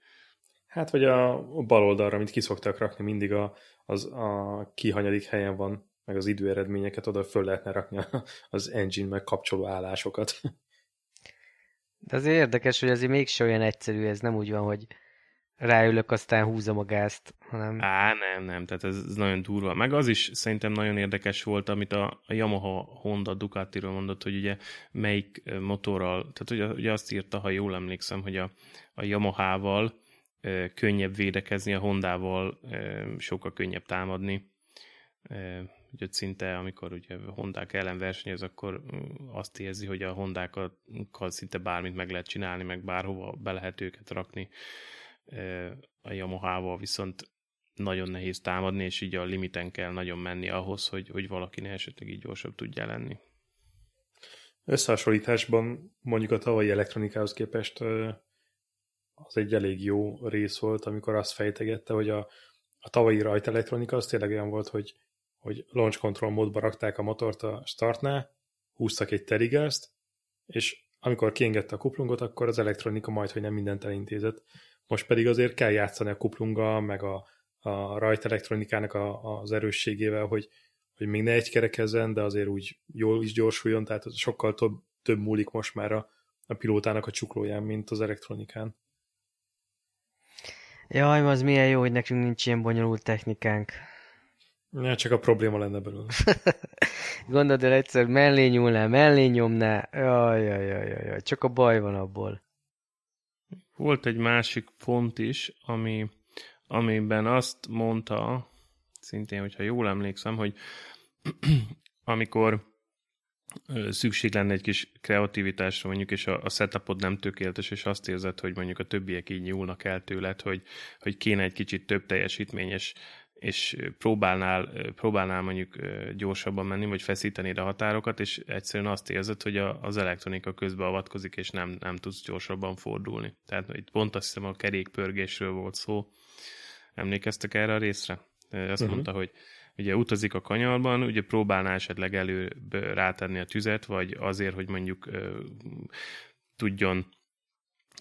Hát, vagy a bal oldalra, amit kiszoktak rakni, mindig a, az a kihanyadik helyen van, meg az időeredményeket oda föl lehetne rakni az engine meg kapcsoló állásokat. De azért érdekes, hogy azért mégse olyan egyszerű, ez nem úgy van, hogy ráülök, aztán húzom a gázt, hanem... Á, nem, nem, tehát ez, ez nagyon durva. Meg az is szerintem nagyon érdekes volt, amit a, a Yamaha Honda Ducatiról mondott, hogy ugye melyik motorral, tehát ugye, ugye azt írta, ha jól emlékszem, hogy a, a Yamaha-val e, könnyebb védekezni, a Hondával e, sokkal könnyebb támadni. E, ott szinte, amikor ugye Hondák ellen versenyez, akkor mm, azt érzi, hogy a Hondákkal szinte bármit meg lehet csinálni, meg bárhova be lehet őket rakni. A Yamaha-val viszont nagyon nehéz támadni, és így a limiten kell nagyon menni ahhoz, hogy, hogy valaki esetleg így gyorsabb tudja lenni. Összehasonlításban mondjuk a tavalyi elektronikához képest az egy elég jó rész volt, amikor azt fejtegette, hogy a, a tavalyi rajta elektronika az tényleg olyan volt, hogy hogy launch control módba rakták a motort a startnál, húztak egy terigázt, és amikor kiengedte a kuplungot, akkor az elektronika majd, hogy nem mindent elintézett. Most pedig azért kell játszani a kuplunggal, meg a, a rajta elektronikának a, az erősségével, hogy, hogy még ne egy kerekezzen, de azért úgy jól is gyorsuljon, tehát sokkal több, több múlik most már a, a pilótának a csuklóján, mint az elektronikán. Jaj, az milyen jó, hogy nekünk nincs ilyen bonyolult technikánk. Ja, csak a probléma lenne belőle. <laughs> Gondolod el egyszer mellé nyúlnál, mellé nyomná. Jaj, jaj, jaj, jaj, jaj, csak a baj van abból. Volt egy másik pont is, ami, amiben azt mondta, szintén, hogyha jól emlékszem, hogy <clears throat> amikor szükség lenne egy kis kreativitásra mondjuk, és a, a setupod nem tökéletes, és azt érzed, hogy mondjuk a többiek így nyúlnak el tőled, hogy, hogy kéne egy kicsit több teljesítményes és próbálnál, próbálnál mondjuk gyorsabban menni, vagy feszíteni a határokat, és egyszerűen azt érzed, hogy a, az elektronika közbeavatkozik, és nem, nem tudsz gyorsabban fordulni. Tehát itt pont azt hiszem a kerékpörgésről volt szó. Emlékeztek erre a részre? Azt uh-huh. mondta, hogy ugye utazik a kanyarban, ugye próbálná esetleg előbb rátenni a tüzet, vagy azért, hogy mondjuk tudjon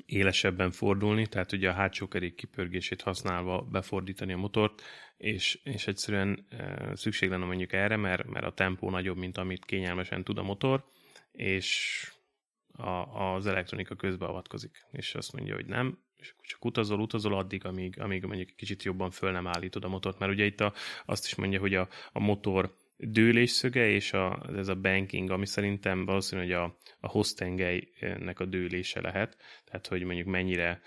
élesebben fordulni, tehát ugye a hátsó kerék kipörgését használva befordítani a motort, és, és egyszerűen e, szükség lenne mondjuk erre, mert, mert a tempó nagyobb, mint amit kényelmesen tud a motor, és a, az elektronika közbeavatkozik, és azt mondja, hogy nem, és akkor csak utazol, utazol addig, amíg, amíg mondjuk kicsit jobban föl nem állítod a motort, mert ugye itt a, azt is mondja, hogy a, a motor dőlésszöge és a, ez a banking, ami szerintem valószínű, hogy a, a hostengelynek a dőlése lehet, tehát hogy mondjuk mennyire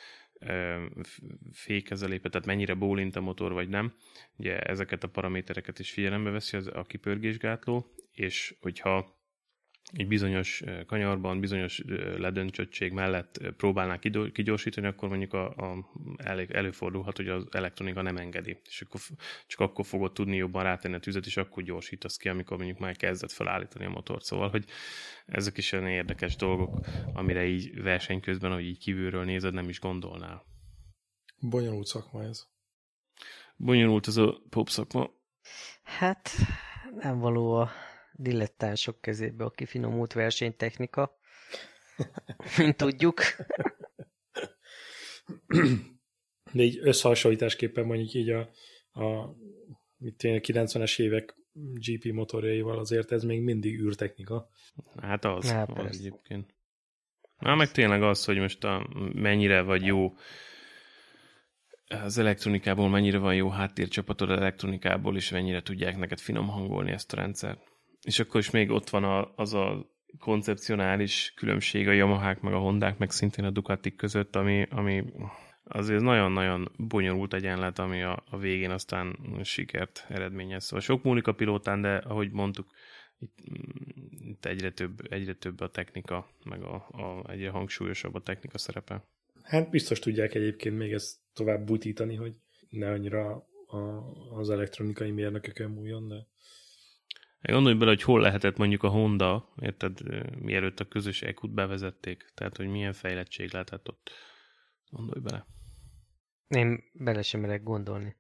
fékez a lépet, tehát mennyire bólint a motor, vagy nem. Ugye ezeket a paramétereket is figyelembe veszi az, a kipörgésgátló, és hogyha egy bizonyos kanyarban, bizonyos ledöntsöttség mellett próbálnák kigyorsítani, akkor mondjuk a, a, elég, előfordulhat, hogy az elektronika nem engedi. És akkor, csak akkor fogod tudni jobban rátenni a tüzet, és akkor gyorsítasz ki, amikor mondjuk már kezdett felállítani a motort. Szóval, hogy ezek is olyan érdekes dolgok, amire így verseny közben, hogy így kívülről nézed, nem is gondolnál. Bonyolult szakma ez. Bonyolult ez a pop szakma. Hát nem való a dilettánsok kezébe a kifinomult versenytechnika, <laughs> mint tudjuk. De így összehasonlításképpen mondjuk így a, a mit 90-es évek GP motorjaival azért ez még mindig űrtechnika. Hát az, hát, az egyébként. Na, meg tényleg az, hogy most a, mennyire vagy jó az elektronikából, mennyire van jó háttércsapatod elektronikából, és mennyire tudják neked finom hangolni ezt a rendszert. És akkor is még ott van a, az a koncepcionális különbség a Yamahák meg a Hondák, meg szintén a Ducatik között, ami, ami azért nagyon-nagyon bonyolult egyenlet, ami a, a végén aztán sikert eredményez. Szóval sok múlik a pilótán, de ahogy mondtuk, itt, itt egyre, több, egyre több a technika, meg a, a, egyre hangsúlyosabb a technika szerepe. Hát biztos tudják egyébként még ezt tovább butítani, hogy ne annyira a, az elektronikai mérnökökön múljon, de Gondolj bele, hogy hol lehetett mondjuk a Honda, érted, mielőtt a közös EQ-t bevezették. Tehát, hogy milyen fejlettség lehetett ott. Gondolj bele. Én bele sem merek gondolni.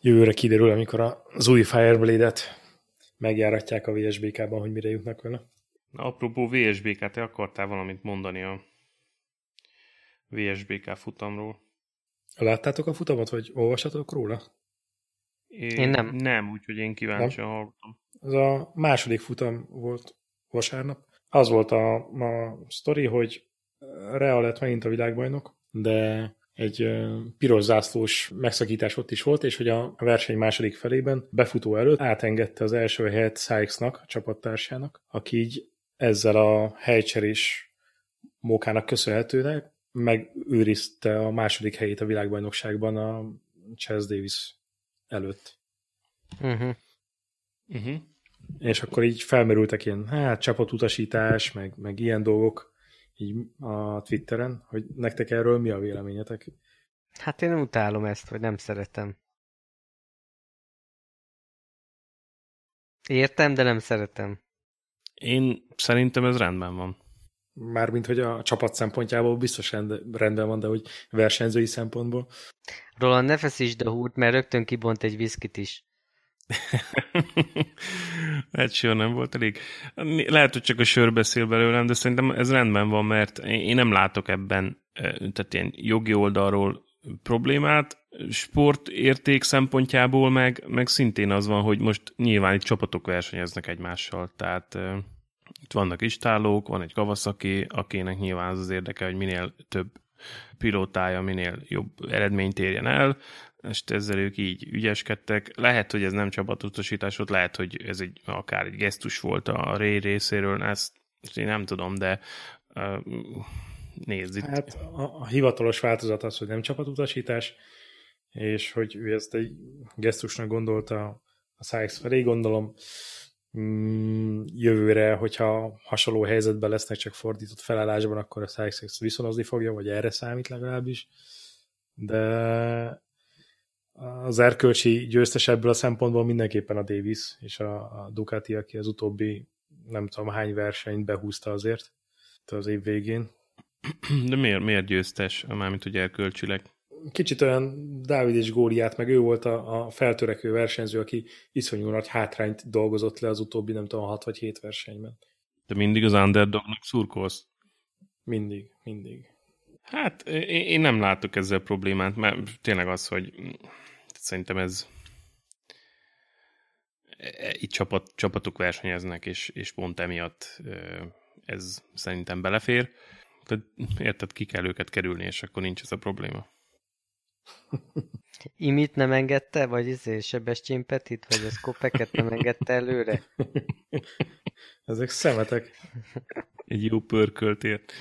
Jövőre kiderül, amikor az új Fireblade-et megjáratják a VSBK-ban, hogy mire jutnak vele. Na, apropó VSBK, te akartál valamit mondani a VSBK futamról. Láttátok a futamot, vagy olvasatok róla? Én, én nem. Nem, úgyhogy én kíváncsian hallgatom. Ez a második futam volt vasárnap. Az volt a, a sztori, hogy Real lett megint a világbajnok, de egy piros zászlós megszakítás ott is volt, és hogy a verseny második felében befutó előtt átengedte az első helyet Sykesnak, a csapattársának, aki így ezzel a helycserés mókának köszönhetőnek megőrizte a második helyét a világbajnokságban a Chess Davis előtt. Uh-huh. Uh-huh. És akkor így felmerültek ilyen, hát csapatutasítás, meg, meg ilyen dolgok így a Twitteren, hogy nektek erről mi a véleményetek? Hát én nem utálom ezt, vagy nem szeretem. Értem, de nem szeretem. Én szerintem ez rendben van. Mármint, hogy a csapat szempontjából biztos rendben van, de hogy versenyzői szempontból. Roland, ne feszítsd a húrt, mert rögtön kibont egy viszkit is. <laughs> hát sör nem volt elég. Lehet, hogy csak a sör beszél belőlem, de szerintem ez rendben van, mert én nem látok ebben tehát ilyen jogi oldalról problémát, sportérték szempontjából meg, meg szintén az van, hogy most nyilván itt csapatok versenyeznek egymással, tehát itt vannak istálók, van egy Kawasaki, akinek nyilván az az érdeke, hogy minél több pilótája minél jobb eredményt érjen el, és ezzel ők így ügyeskedtek. Lehet, hogy ez nem csapatutasítás volt, lehet, hogy ez egy, akár egy gesztus volt a Ray részéről, ezt, én nem tudom, de uh, nézd itt. Hát a, a hivatalos változat az, hogy nem csapatutasítás, és hogy ő ezt egy gesztusnak gondolta a Sykes felé, gondolom jövőre, hogyha hasonló helyzetben lesznek csak fordított felállásban, akkor a ezt viszonozni fogja, vagy erre számít legalábbis. De az erkölcsi győztes ebből a szempontból mindenképpen a Davis és a, a Ducati, aki az utóbbi nem tudom hány versenyt behúzta azért az év végén. De miért, miért győztes, mármint ugye erkölcsileg? Kicsit olyan Dávid és Góliát, meg ő volt a, a feltörekvő versenyző, aki iszonyú nagy hátrányt dolgozott le az utóbbi, nem tudom, 6 vagy 7 versenyben. De mindig az underdognak szurkolsz? Mindig, mindig. Hát én nem látok ezzel problémát, mert tényleg az, hogy szerintem ez itt csapat, csapatok versenyeznek, és, és pont emiatt ez szerintem belefér. Tehát érted, ki kell őket kerülni, és akkor nincs ez a probléma. <laughs> Imit nem engedte, vagy izé, Sebestyén Petit, vagy a Skopeket nem engedte előre? <laughs> Ezek szemetek. Egy jó pörköltért.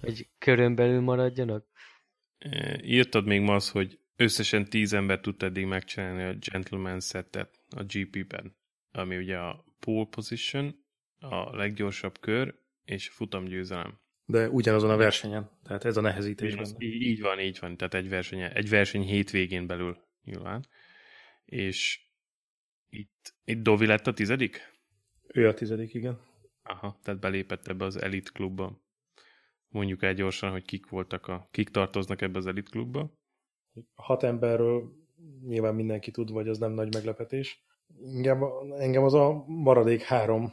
Hogy körön belül maradjanak? Írtad még ma az, hogy összesen tíz ember tudta eddig megcsinálni a gentleman setet a GP-ben, ami ugye a pole position, a leggyorsabb kör és a futamgyőzelem. De ugyanazon a versenyen, tehát ez a nehezítés. Az, így van, így van, tehát egy verseny, egy verseny hétvégén belül nyilván. És itt, itt Dovi lett a tizedik? Ő a tizedik, igen. Aha, tehát belépett ebbe az elit klubba. Mondjuk el gyorsan, hogy kik voltak a, kik tartoznak ebbe az elit klubba. Hat emberről nyilván mindenki tud, vagy az nem nagy meglepetés. Engem, engem az a maradék három,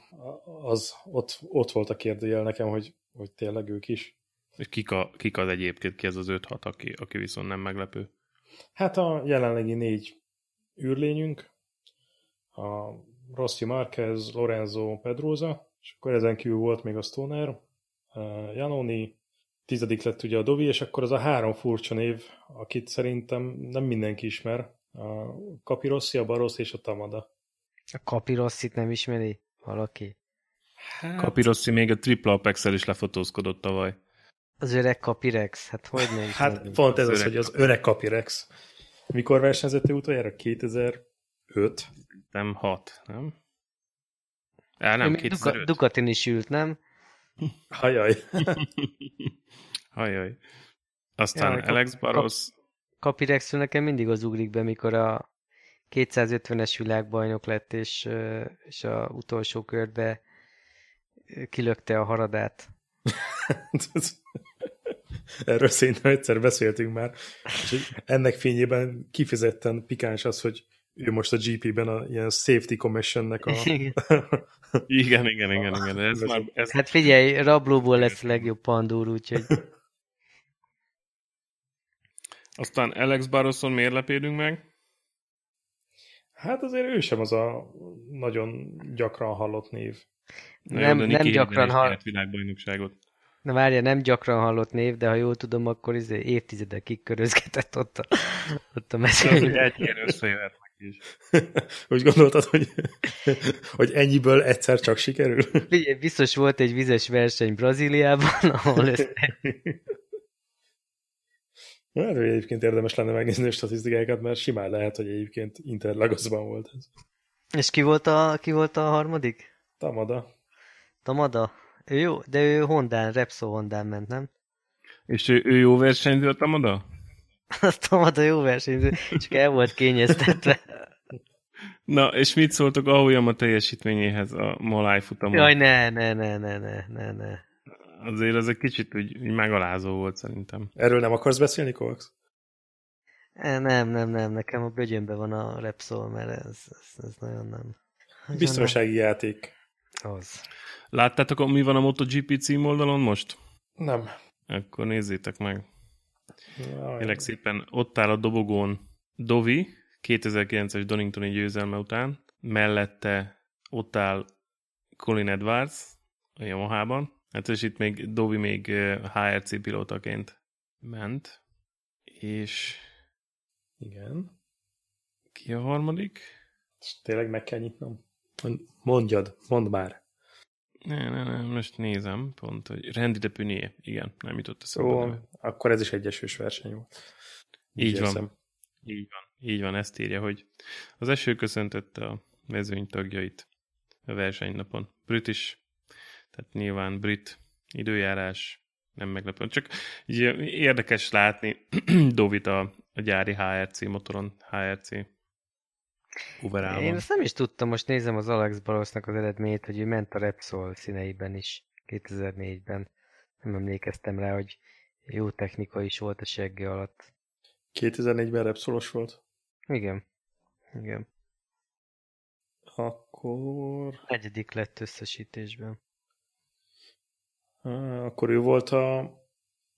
az ott, ott volt a kérdőjel nekem, hogy, hogy tényleg ők is. És kik, a, kik az egyébként, ki ez az 5-6, aki, aki viszont nem meglepő? Hát a jelenlegi négy űrlényünk, a Rossi Marquez, Lorenzo Pedroza, és akkor ezen kívül volt még a Stoner, Janoni, tizedik lett ugye a Dovi, és akkor az a három furcsa név, akit szerintem nem mindenki ismer, a Capirossi, a Barosz és a Tamada. A Capirosszit nem ismeri valaki? Hát... Capirossi még a Triple apex is lefotózkodott tavaly. Az öreg Capirex, hát hogy nem Hát nem pont ez az, az hogy az öreg Capirex. Mikor versenyzett utoljára? 2005? Nem 6, nem? Á, nem, 2005. Ducatin is ült, nem? Hajaj. <laughs> Hajaj. Aztán ja, Alex Barros. Kapirexül nekem mindig az ugrik be, mikor a 250-es világbajnok lett, és, és a utolsó körbe kilökte a haradát. <laughs> Erről szerintem egyszer beszéltünk már. És ennek fényében kifejezetten pikáns az, hogy ő most a GP-ben a ilyen safety commissionnek a... igen, <laughs> igen, igen, igen. Ez már, ez... Hát figyelj, rablóból lesz a legjobb pandúr, úgyhogy... <laughs> Aztán Alex Barroson miért lepődünk meg? Hát azért ő sem az a nagyon gyakran hallott név. Na nem, jó, nem gyakran hallott. világbajnokságot. Na várja, nem gyakran hallott név, de ha jól tudom, akkor izé évtizedekig körözgetett ott a, ott a mezőn. Egy ilyen összejöhet is. <laughs> Úgy gondoltad, hogy, hogy ennyiből egyszer csak sikerül? Biztos volt egy vizes verseny Brazíliában, ahol ez... Hát, hogy egyébként érdemes lenne megnézni a statisztikákat, mert simán lehet, hogy egyébként Interlagosban volt ez. És ki volt a, ki volt a harmadik? Tamada. Tamada? Ő jó, de ő Hondán, Repsol Hondán ment, nem? És ő, ő jó versenyző a Tamada? <laughs> A jó versenyző, csak el volt kényeztetve. <laughs> Na, és mit szóltok a teljesítményéhez a Malaj futamon? Jaj, ne, ne, ne, ne, ne, ne, ne. Azért ez egy kicsit úgy, úgy megalázó volt szerintem. Erről nem akarsz beszélni, Kovacs? Nem, nem, nem, nekem a bögyönben van a Repsol, mert ez, ez, ez nagyon nem. Biztonsági nem. játék. Az. Láttátok, mi van a MotoGP címoldalon most? Nem. Akkor nézzétek meg. Tényleg szépen ott áll a dobogón Dovi, 2009-es Doningtoni győzelme után, mellette ott áll Colin Edwards a Yamaha-ban, hát és itt még Dovi még HRC pilótaként ment, és igen. Ki a harmadik? És tényleg meg kell nyitnom. Mondjad, mondd már. Ne, ne, ne, most nézem pont, hogy Randy de Punier, igen, nem jutott eszembe. Ó, akkor ez is egy esős verseny volt. Így, így van. Így van, így van, ezt írja, hogy az eső köszöntötte a mezőny tagjait a versenynapon. British, tehát nyilván brit időjárás, nem meglepő. Csak így érdekes látni <clears throat> Dovit a, a gyári HRC motoron, HRC Uberában. Én ezt nem is tudtam, most nézem az Alex Barosznak az eredményét, hogy ő ment a Repsol színeiben is 2004-ben. Nem emlékeztem rá, hogy jó technika is volt a segge alatt. 2004-ben Repsolos volt? Igen. Igen. Akkor... Negyedik lett összesítésben. Akkor ő volt a,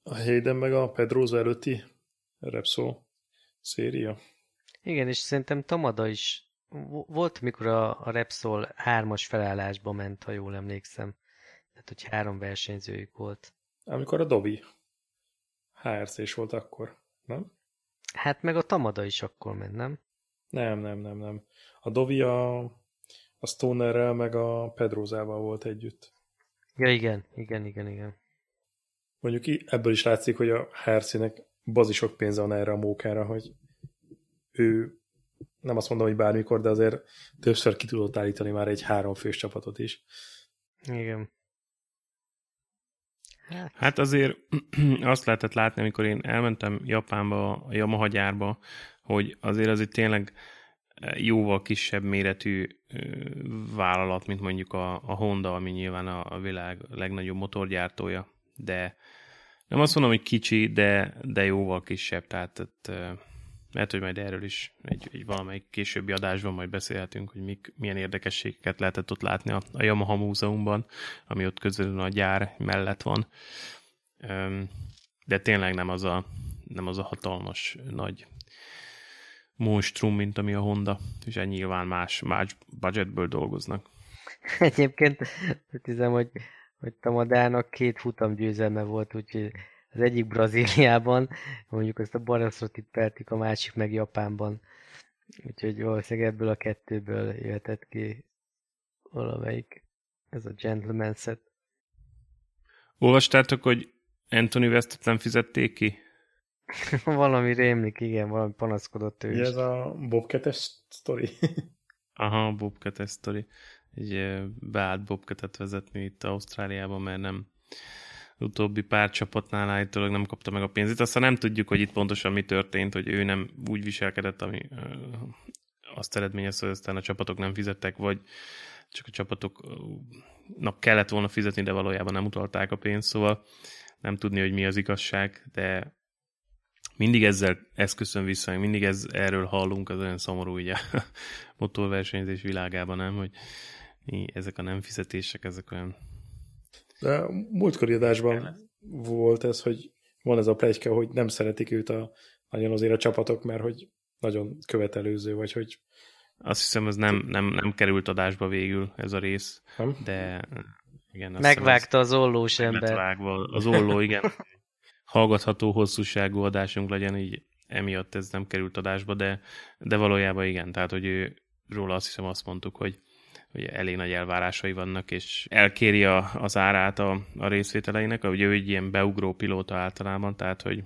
a Hayden meg a Pedroza előtti Repsol széria. Igen, és szerintem Tamada is volt, mikor a, a Repsol hármas felállásba ment, ha jól emlékszem. Tehát, hogy három versenyzőjük volt. Amikor a Dobi HRC is volt akkor, nem? Hát meg a Tamada is akkor ment, nem? Nem, nem, nem, nem. A Dovi a, a Stonerrel meg a Pedrózával volt együtt. Ja, igen, igen, igen, igen. Mondjuk ebből is látszik, hogy a HRC-nek bazisok pénze van erre a mókára, hogy ő nem azt mondom, hogy bármikor, de azért többször ki tudott állítani már egy háromfős csapatot is. Igen. Hát. azért <clears throat> azt lehetett látni, amikor én elmentem Japánba, a Yamaha gyárba, hogy azért az itt tényleg jóval kisebb méretű vállalat, mint mondjuk a, a Honda, ami nyilván a, a világ legnagyobb motorgyártója, de nem azt mondom, hogy kicsi, de, de jóval kisebb, tehát, tehát lehet, hogy majd erről is egy, egy valamelyik későbbi adásban majd beszélhetünk, hogy mik, milyen érdekességeket lehetett ott látni a, a Yamaha Múzeumban, ami ott közül a gyár mellett van. De tényleg nem az a, nem az a hatalmas nagy monstrum, mint ami a Honda, és nyilván más, más budgetből dolgoznak. Egyébként azt hiszem, hogy, hogy Tamadának két futam győzelme volt, úgyhogy az egyik Brazíliában, mondjuk azt a Baraszot itt pertik, a másik meg Japánban. Úgyhogy valószínűleg ebből a kettőből jöhetett ki valamelyik, ez a gentleman set. Olvastátok, hogy Anthony Westet nem fizették ki? <laughs> valami rémlik, igen, valami panaszkodott ő is. Ez a Bobcat-es sztori? Aha, Bobcat-es sztori. Egy beállt Bobcat-et vezetni itt Ausztráliában, mert nem utóbbi pár csapatnál állítólag nem kapta meg a pénzét. Aztán nem tudjuk, hogy itt pontosan mi történt, hogy ő nem úgy viselkedett, ami azt eredményezte, hogy aztán a csapatok nem fizettek, vagy csak a csapatoknak kellett volna fizetni, de valójában nem utalták a pénzt, szóval nem tudni, hogy mi az igazság, de mindig ezzel eszközön vissza, mindig ez, erről hallunk, az olyan szomorú ugye a motorversenyzés világában, nem, hogy ezek a nem fizetések, ezek olyan de múltkori adásban volt ez, hogy van ez a plegyka, hogy nem szeretik őt a, nagyon azért a csapatok, mert hogy nagyon követelőző, vagy hogy... Azt hiszem, ez nem, nem, nem került adásba végül ez a rész, nem? de igen. Megvágta az ollós ember. Vágva. Az olló, igen. Hallgatható hosszúságú adásunk legyen, így emiatt ez nem került adásba, de, de valójában igen, tehát hogy ő, róla azt hiszem azt mondtuk, hogy hogy elég nagy elvárásai vannak, és elkéri a, az árát a, a részvételeinek, ugye ő egy ilyen beugró pilóta általában, tehát hogy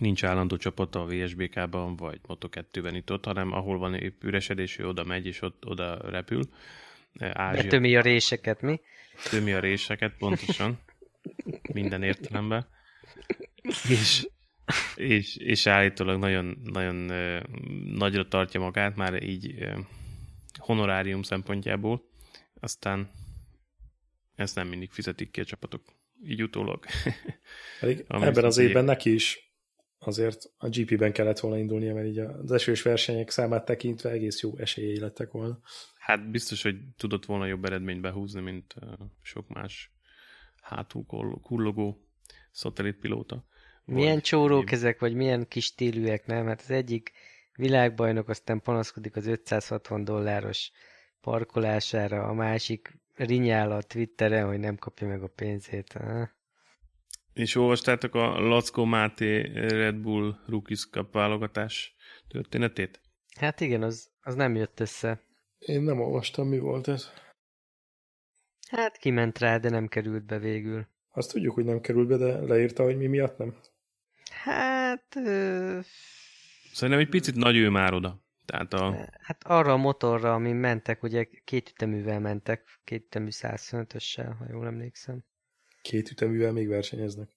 nincs állandó csapata a VSBK-ban, vagy Moto2-ben itt ott, hanem ahol van épp üresedés, ő oda megy, és ott oda repül. Ázsia. Betömi a réseket, mi? Tömi a réseket, pontosan. Minden értelemben. És, és, és állítólag nagyon, nagyon nagyra tartja magát, már így honorárium szempontjából, aztán ezt nem mindig fizetik ki a csapatok, így utólag. <laughs> Pedig ebben az évben neki is azért a GP-ben kellett volna indulnia, mert így az esős versenyek számát tekintve egész jó esélyei lettek volna. Hát biztos, hogy tudott volna jobb eredményt behúzni, mint sok más hátul kullogó szatellitpilóta. Milyen csórók ezek, vagy milyen kis télűek, nem? Hát az egyik világbajnok aztán panaszkodik az 560 dolláros parkolására, a másik rinyál a Twitteren, hogy nem kapja meg a pénzét. Ha? És olvastátok a Lackó Máté Red Bull Rookies Cup válogatás történetét? Hát igen, az, az nem jött össze. Én nem olvastam, mi volt ez. Hát kiment rá, de nem került be végül. Azt tudjuk, hogy nem került be, de leírta, hogy mi miatt nem? Hát... Ö Szerintem egy picit nagy ő már oda. Tehát a... Hát arra a motorra, amin mentek, ugye két üteművel mentek, két ütemű 125-össel, ha jól emlékszem. Két üteművel még versenyeznek?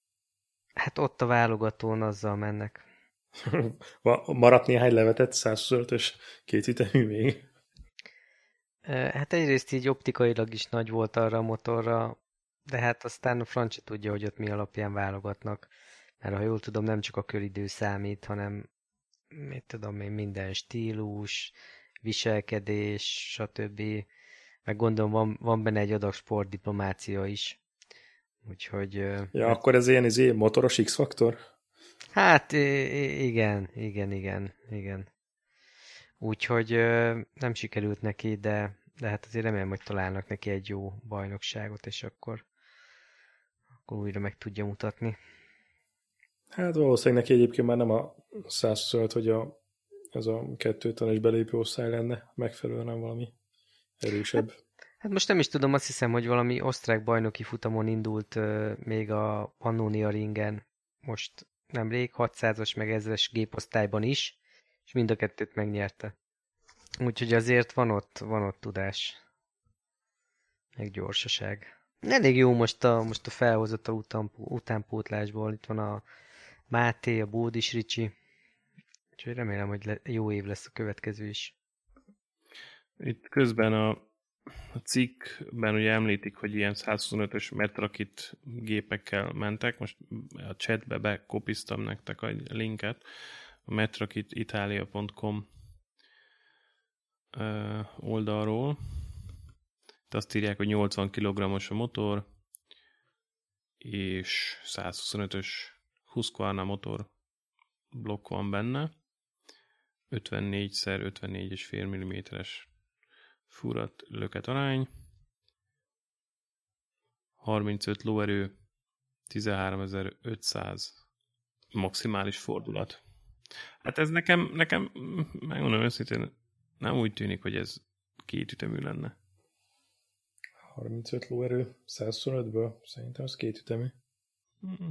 Hát ott a válogatón azzal mennek. <laughs> Maradt néhány levetett 125-ös két ütemű még? Hát egyrészt így optikailag is nagy volt arra a motorra, de hát aztán a francia tudja, hogy ott mi alapján válogatnak Mert ha jól tudom, nem csak a köridő számít, hanem mit tudom én, minden stílus, viselkedés, stb. Meg gondolom, van, van benne egy adag sportdiplomácia is. Úgyhogy... Ja, mert... akkor ez ilyen izé, motoros X-faktor? Hát igen, igen, igen, igen. Úgyhogy nem sikerült neki, de, de hát azért remélem, hogy találnak neki egy jó bajnokságot, és akkor, akkor újra meg tudja mutatni. Hát valószínűleg neki egyébként már nem a 125, hogy a, ez a kettő tanos belépő osztály lenne megfelelően, nem valami erősebb. Hát, hát most nem is tudom, azt hiszem, hogy valami osztrák bajnoki futamon indult uh, még a Pannonia ringen most nemrég, 600-as meg 1000-es géposztályban is, és mind a kettőt megnyerte. Úgyhogy azért van ott, van ott tudás. Meg gyorsaság. Elég jó most a, most a felhozott a után, utánpótlásból. Itt van a Máté, a Bódis Ricsi. Úgyhogy remélem, hogy le, jó év lesz a következő is. Itt közben a, a cikkben ugye említik, hogy ilyen 125-ös metrakit gépekkel mentek. Most a chatbe bekopiztam nektek a linket. A metrakititalia.com oldalról. Itt azt írják, hogy 80 kg-os a motor, és 125-ös Husqvarna motor blokk van benne. 54x54,5 mm-es furat löket arány. 35 lóerő, 13500 maximális fordulat. Hát ez nekem, nekem megmondom őszintén, nem úgy tűnik, hogy ez két ütemű lenne. 35 lóerő 125-ből? Szerintem az két ütemű. Mm.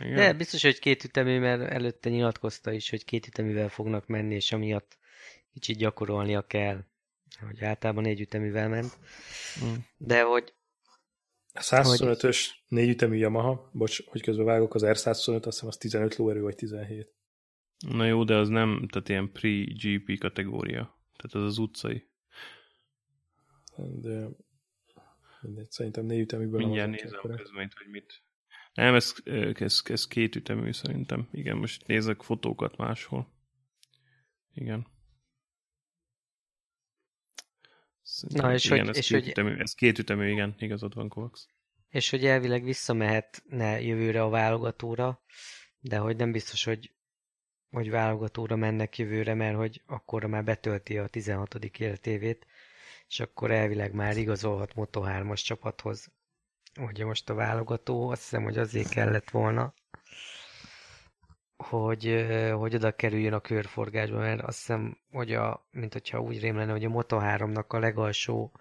Igen. De biztos, hogy két ütemű, mert előtte nyilatkozta is, hogy két üteművel fognak menni, és amiatt kicsit gyakorolnia kell. Hogy általában négy üteművel ment. Mm. De hogy... A 125-ös négy ütemű Yamaha, bocs, hogy közben vágok, az R125, azt hiszem az 15 lóerő vagy 17. Na jó, de az nem, tehát ilyen pre-GP kategória. Tehát az az utcai. De mindegy, szerintem négy üteműből. Mindjárt nézem közben, hogy mit. Nem, ez, ez, ez két ütemű szerintem. Igen, most nézek fotókat máshol. Igen. Szerintem, Na, és igen, hogy, ez, és két hogy... Ütemű, ez két ütemű, igen, igazad van, Kovacs. És hogy elvileg visszamehetne jövőre a válogatóra, de hogy nem biztos, hogy hogy válogatóra mennek jövőre, mert hogy akkor már betölti a 16. életévét, és akkor elvileg már igazolhat Moto3-as csapathoz. Ugye most a válogató, azt hiszem, hogy azért kellett volna, hogy, hogy oda kerüljön a körforgásba, mert azt hiszem, hogy a, mint hogyha úgy rém lenne, hogy a Moto3-nak a legalsó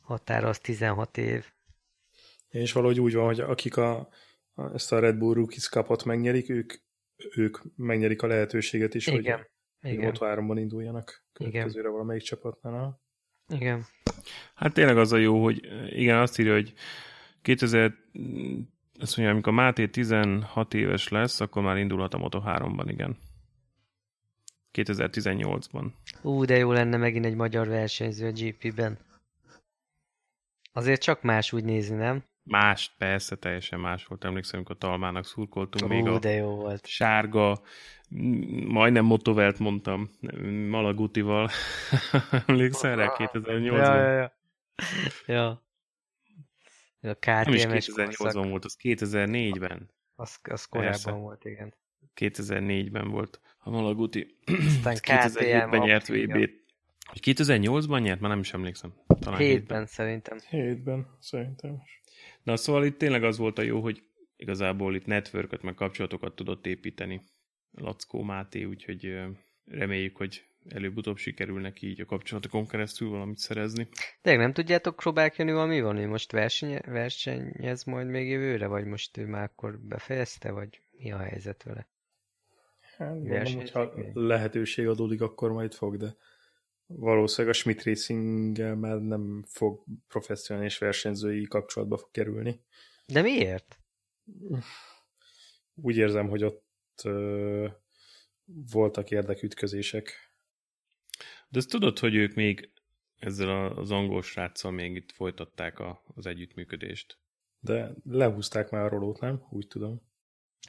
határa az 16 év. És valahogy úgy van, hogy akik a, a ezt a Red Bull Rookies kapot megnyerik, ők ők megnyerik a lehetőséget is, Igen. hogy Igen. Moto 3-ban induljanak következőre valamelyik csapatnál. Igen. Hát tényleg az a jó, hogy igen, azt írja, hogy 2000 azt mondja, amikor Máté 16 éves lesz, akkor már indulhat a Moto 3-ban, igen. 2018-ban. Ú, de jó lenne megint egy magyar versenyző a GP-ben. Azért csak más úgy nézni, nem? Más, persze, teljesen más volt. Emlékszem, amikor Talmának szurkoltunk, Ó, még a de jó volt. sárga, majdnem motovelt mondtam, Malagutival. <laughs> Emlékszel rá 2008-ban? Ja, ja, ja. ja. A KTM Nem is 2008-ban volt, az 2004-ben. Az, az korábban Persze. volt, igen. 2004-ben volt a Malaguti. Aztán <clears throat> 2007-ben nyert VB-t. 2008-ban nyert? Már nem is emlékszem. Talán 7-ben szerintem. 7-ben szerintem. Na szóval itt tényleg az volt a jó, hogy igazából itt networköt, meg kapcsolatokat tudott építeni Lackó Máté, úgyhogy reméljük, hogy előbb-utóbb sikerül neki így a kapcsolatokon keresztül valamit szerezni. De nem tudjátok próbálni valami van, hogy most verseny, versenyez majd még jövőre, vagy most ő már akkor befejezte, vagy mi a helyzet vele? Hát, gondolom, hogyha lehetőség adódik, akkor majd fog, de valószínűleg a Schmidt racing már nem fog professzionális versenyzői kapcsolatba fog kerülni. De miért? Úgy érzem, hogy ott ö, voltak érdekütközések. De ezt tudod, hogy ők még ezzel az angol sráccal még itt folytatták a, az együttműködést? De lehúzták már a rolót, nem? Úgy tudom.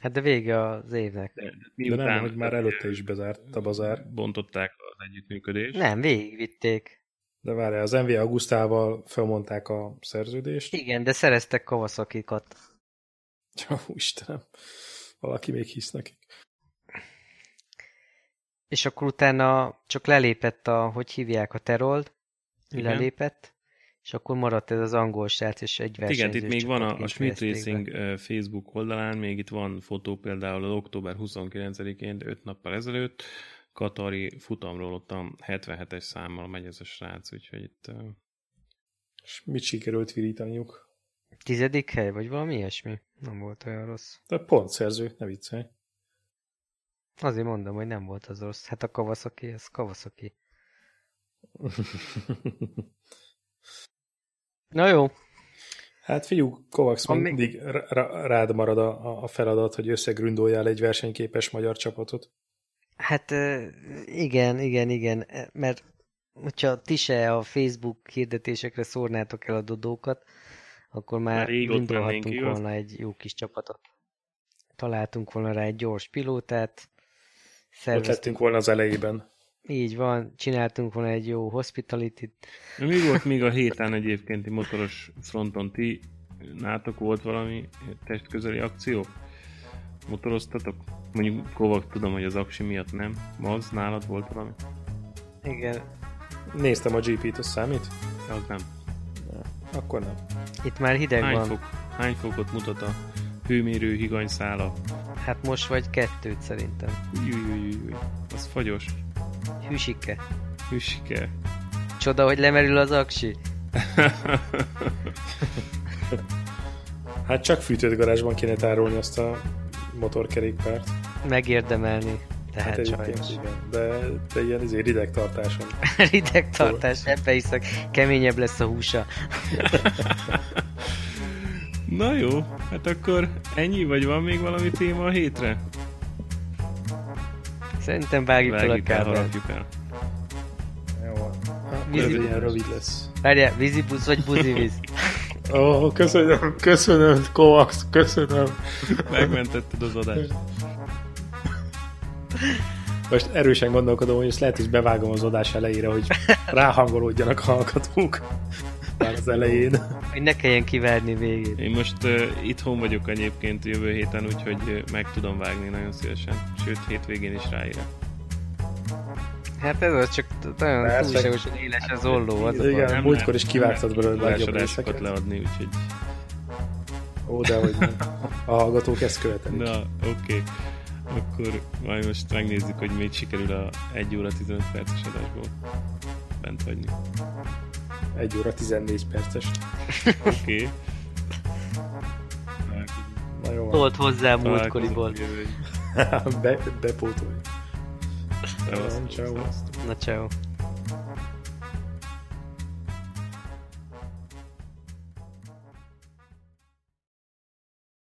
Hát de vége az évnek. De, De nem, hogy már előtte is bezárt a bazár. bontották az együttműködést. Nem, végigvitték. De várjál, az NV Augustával felmondták a szerződést. Igen, de szereztek kavaszakikat. Ja, Istenem, valaki még hisz nekik. És akkor utána csak lelépett a, hogy hívják a Terold, Igen. lelépett, és akkor maradt ez az angol srác, és egy Igen, versenyzős itt még van a, a Schmidt be. Racing ö, Facebook oldalán, még itt van fotó például az október 29-én, 5 nappal ezelőtt, Katari futamról ott a 77-es számmal megy ez a srác, úgyhogy itt És mit sikerült virítaniuk? Tizedik hely, vagy valami ilyesmi? Nem volt olyan rossz. De pontszerző, ne viccelj. Azért mondom, hogy nem volt az rossz. Hát a Kawasaki, ez Kawasaki. <laughs> Na jó, Hát figyú, Kovacs, még- mindig r- r- rád marad a, a feladat, hogy összegründoljál egy versenyképes magyar csapatot. hát igen, igen, igen, e, mert hogyha ti se a Facebook hirdetésekre szórnátok el a dodókat, akkor már, Már igaz? volna egy jó kis csapatot. Találtunk volna rá egy gyors pilótát, Ott szerveztünk, lettünk volna az elejében. így van, csináltunk volna egy jó hospitality-t, Na, Mi volt még a héten egyébként egy motoros fronton? Ti nátok volt valami testközeli akció? Motoroztatok? Mondjuk Kovacs tudom, hogy az aksi miatt nem. Maz, nálad volt valami? igen, Néztem a GP-t, az számít? Az nem. Akkor nem. itt már hideg Hány, van, fok, hány fokot mutat a hőmérő higanyszála? Hát most vagy kettőt szerintem. Új, új, új, új, új. Az fagyos. Hűsike. Hüsike. Csoda, hogy lemerül az aksi. <laughs> Hát csak fűtött garázsban kéne tárolni azt a motorkerékpárt. Megérdemelni. Tehát Hát egyébként sajnos. igen. De, de ilyen izé rideg tartáson. <laughs> Rideg tartás, ebbe iszak, keményebb lesz a húsa. <laughs> Na jó, hát akkor ennyi, vagy van még valami téma a hétre? Szerintem vágjuk fel a kábelt. el. Jó. Akkor Vízi- ez ilyen rövid lesz. Várjál, vízibusz vagy buzivíz? <laughs> Ó, oh, köszönöm, köszönöm, Kovacs, köszönöm. Megmentetted az adást. Most erősen gondolkodom, hogy ezt lehet, hogy bevágom az adás elejére, hogy <laughs> ráhangolódjanak a hallgatók. Az elején. Hogy ne kelljen kivárni végét. Én most uh, itthon vagyok egyébként jövő héten, úgyhogy uh, meg tudom vágni nagyon szívesen. Sőt, hétvégén is ráérek. Hát ez az csak nagyon túlságosan éles az olló. Az a Igen. baj. múltkor is kivágtad belőle a legjobb részeket. leadni, úgyhogy... Ó, de hogy nem. A hallgatók ezt követelik. Na, oké. Okay. Akkor majd most megnézzük, hogy mit sikerül a 1 óra 15 perces adásból bent hagyni. 1 óra 14 perces. Oké. Okay. <laughs> Na jó. Szólt hozzá a múltkoriból. <laughs> Be, bepótolj. Ciao. Szevasztok. Na, ciao.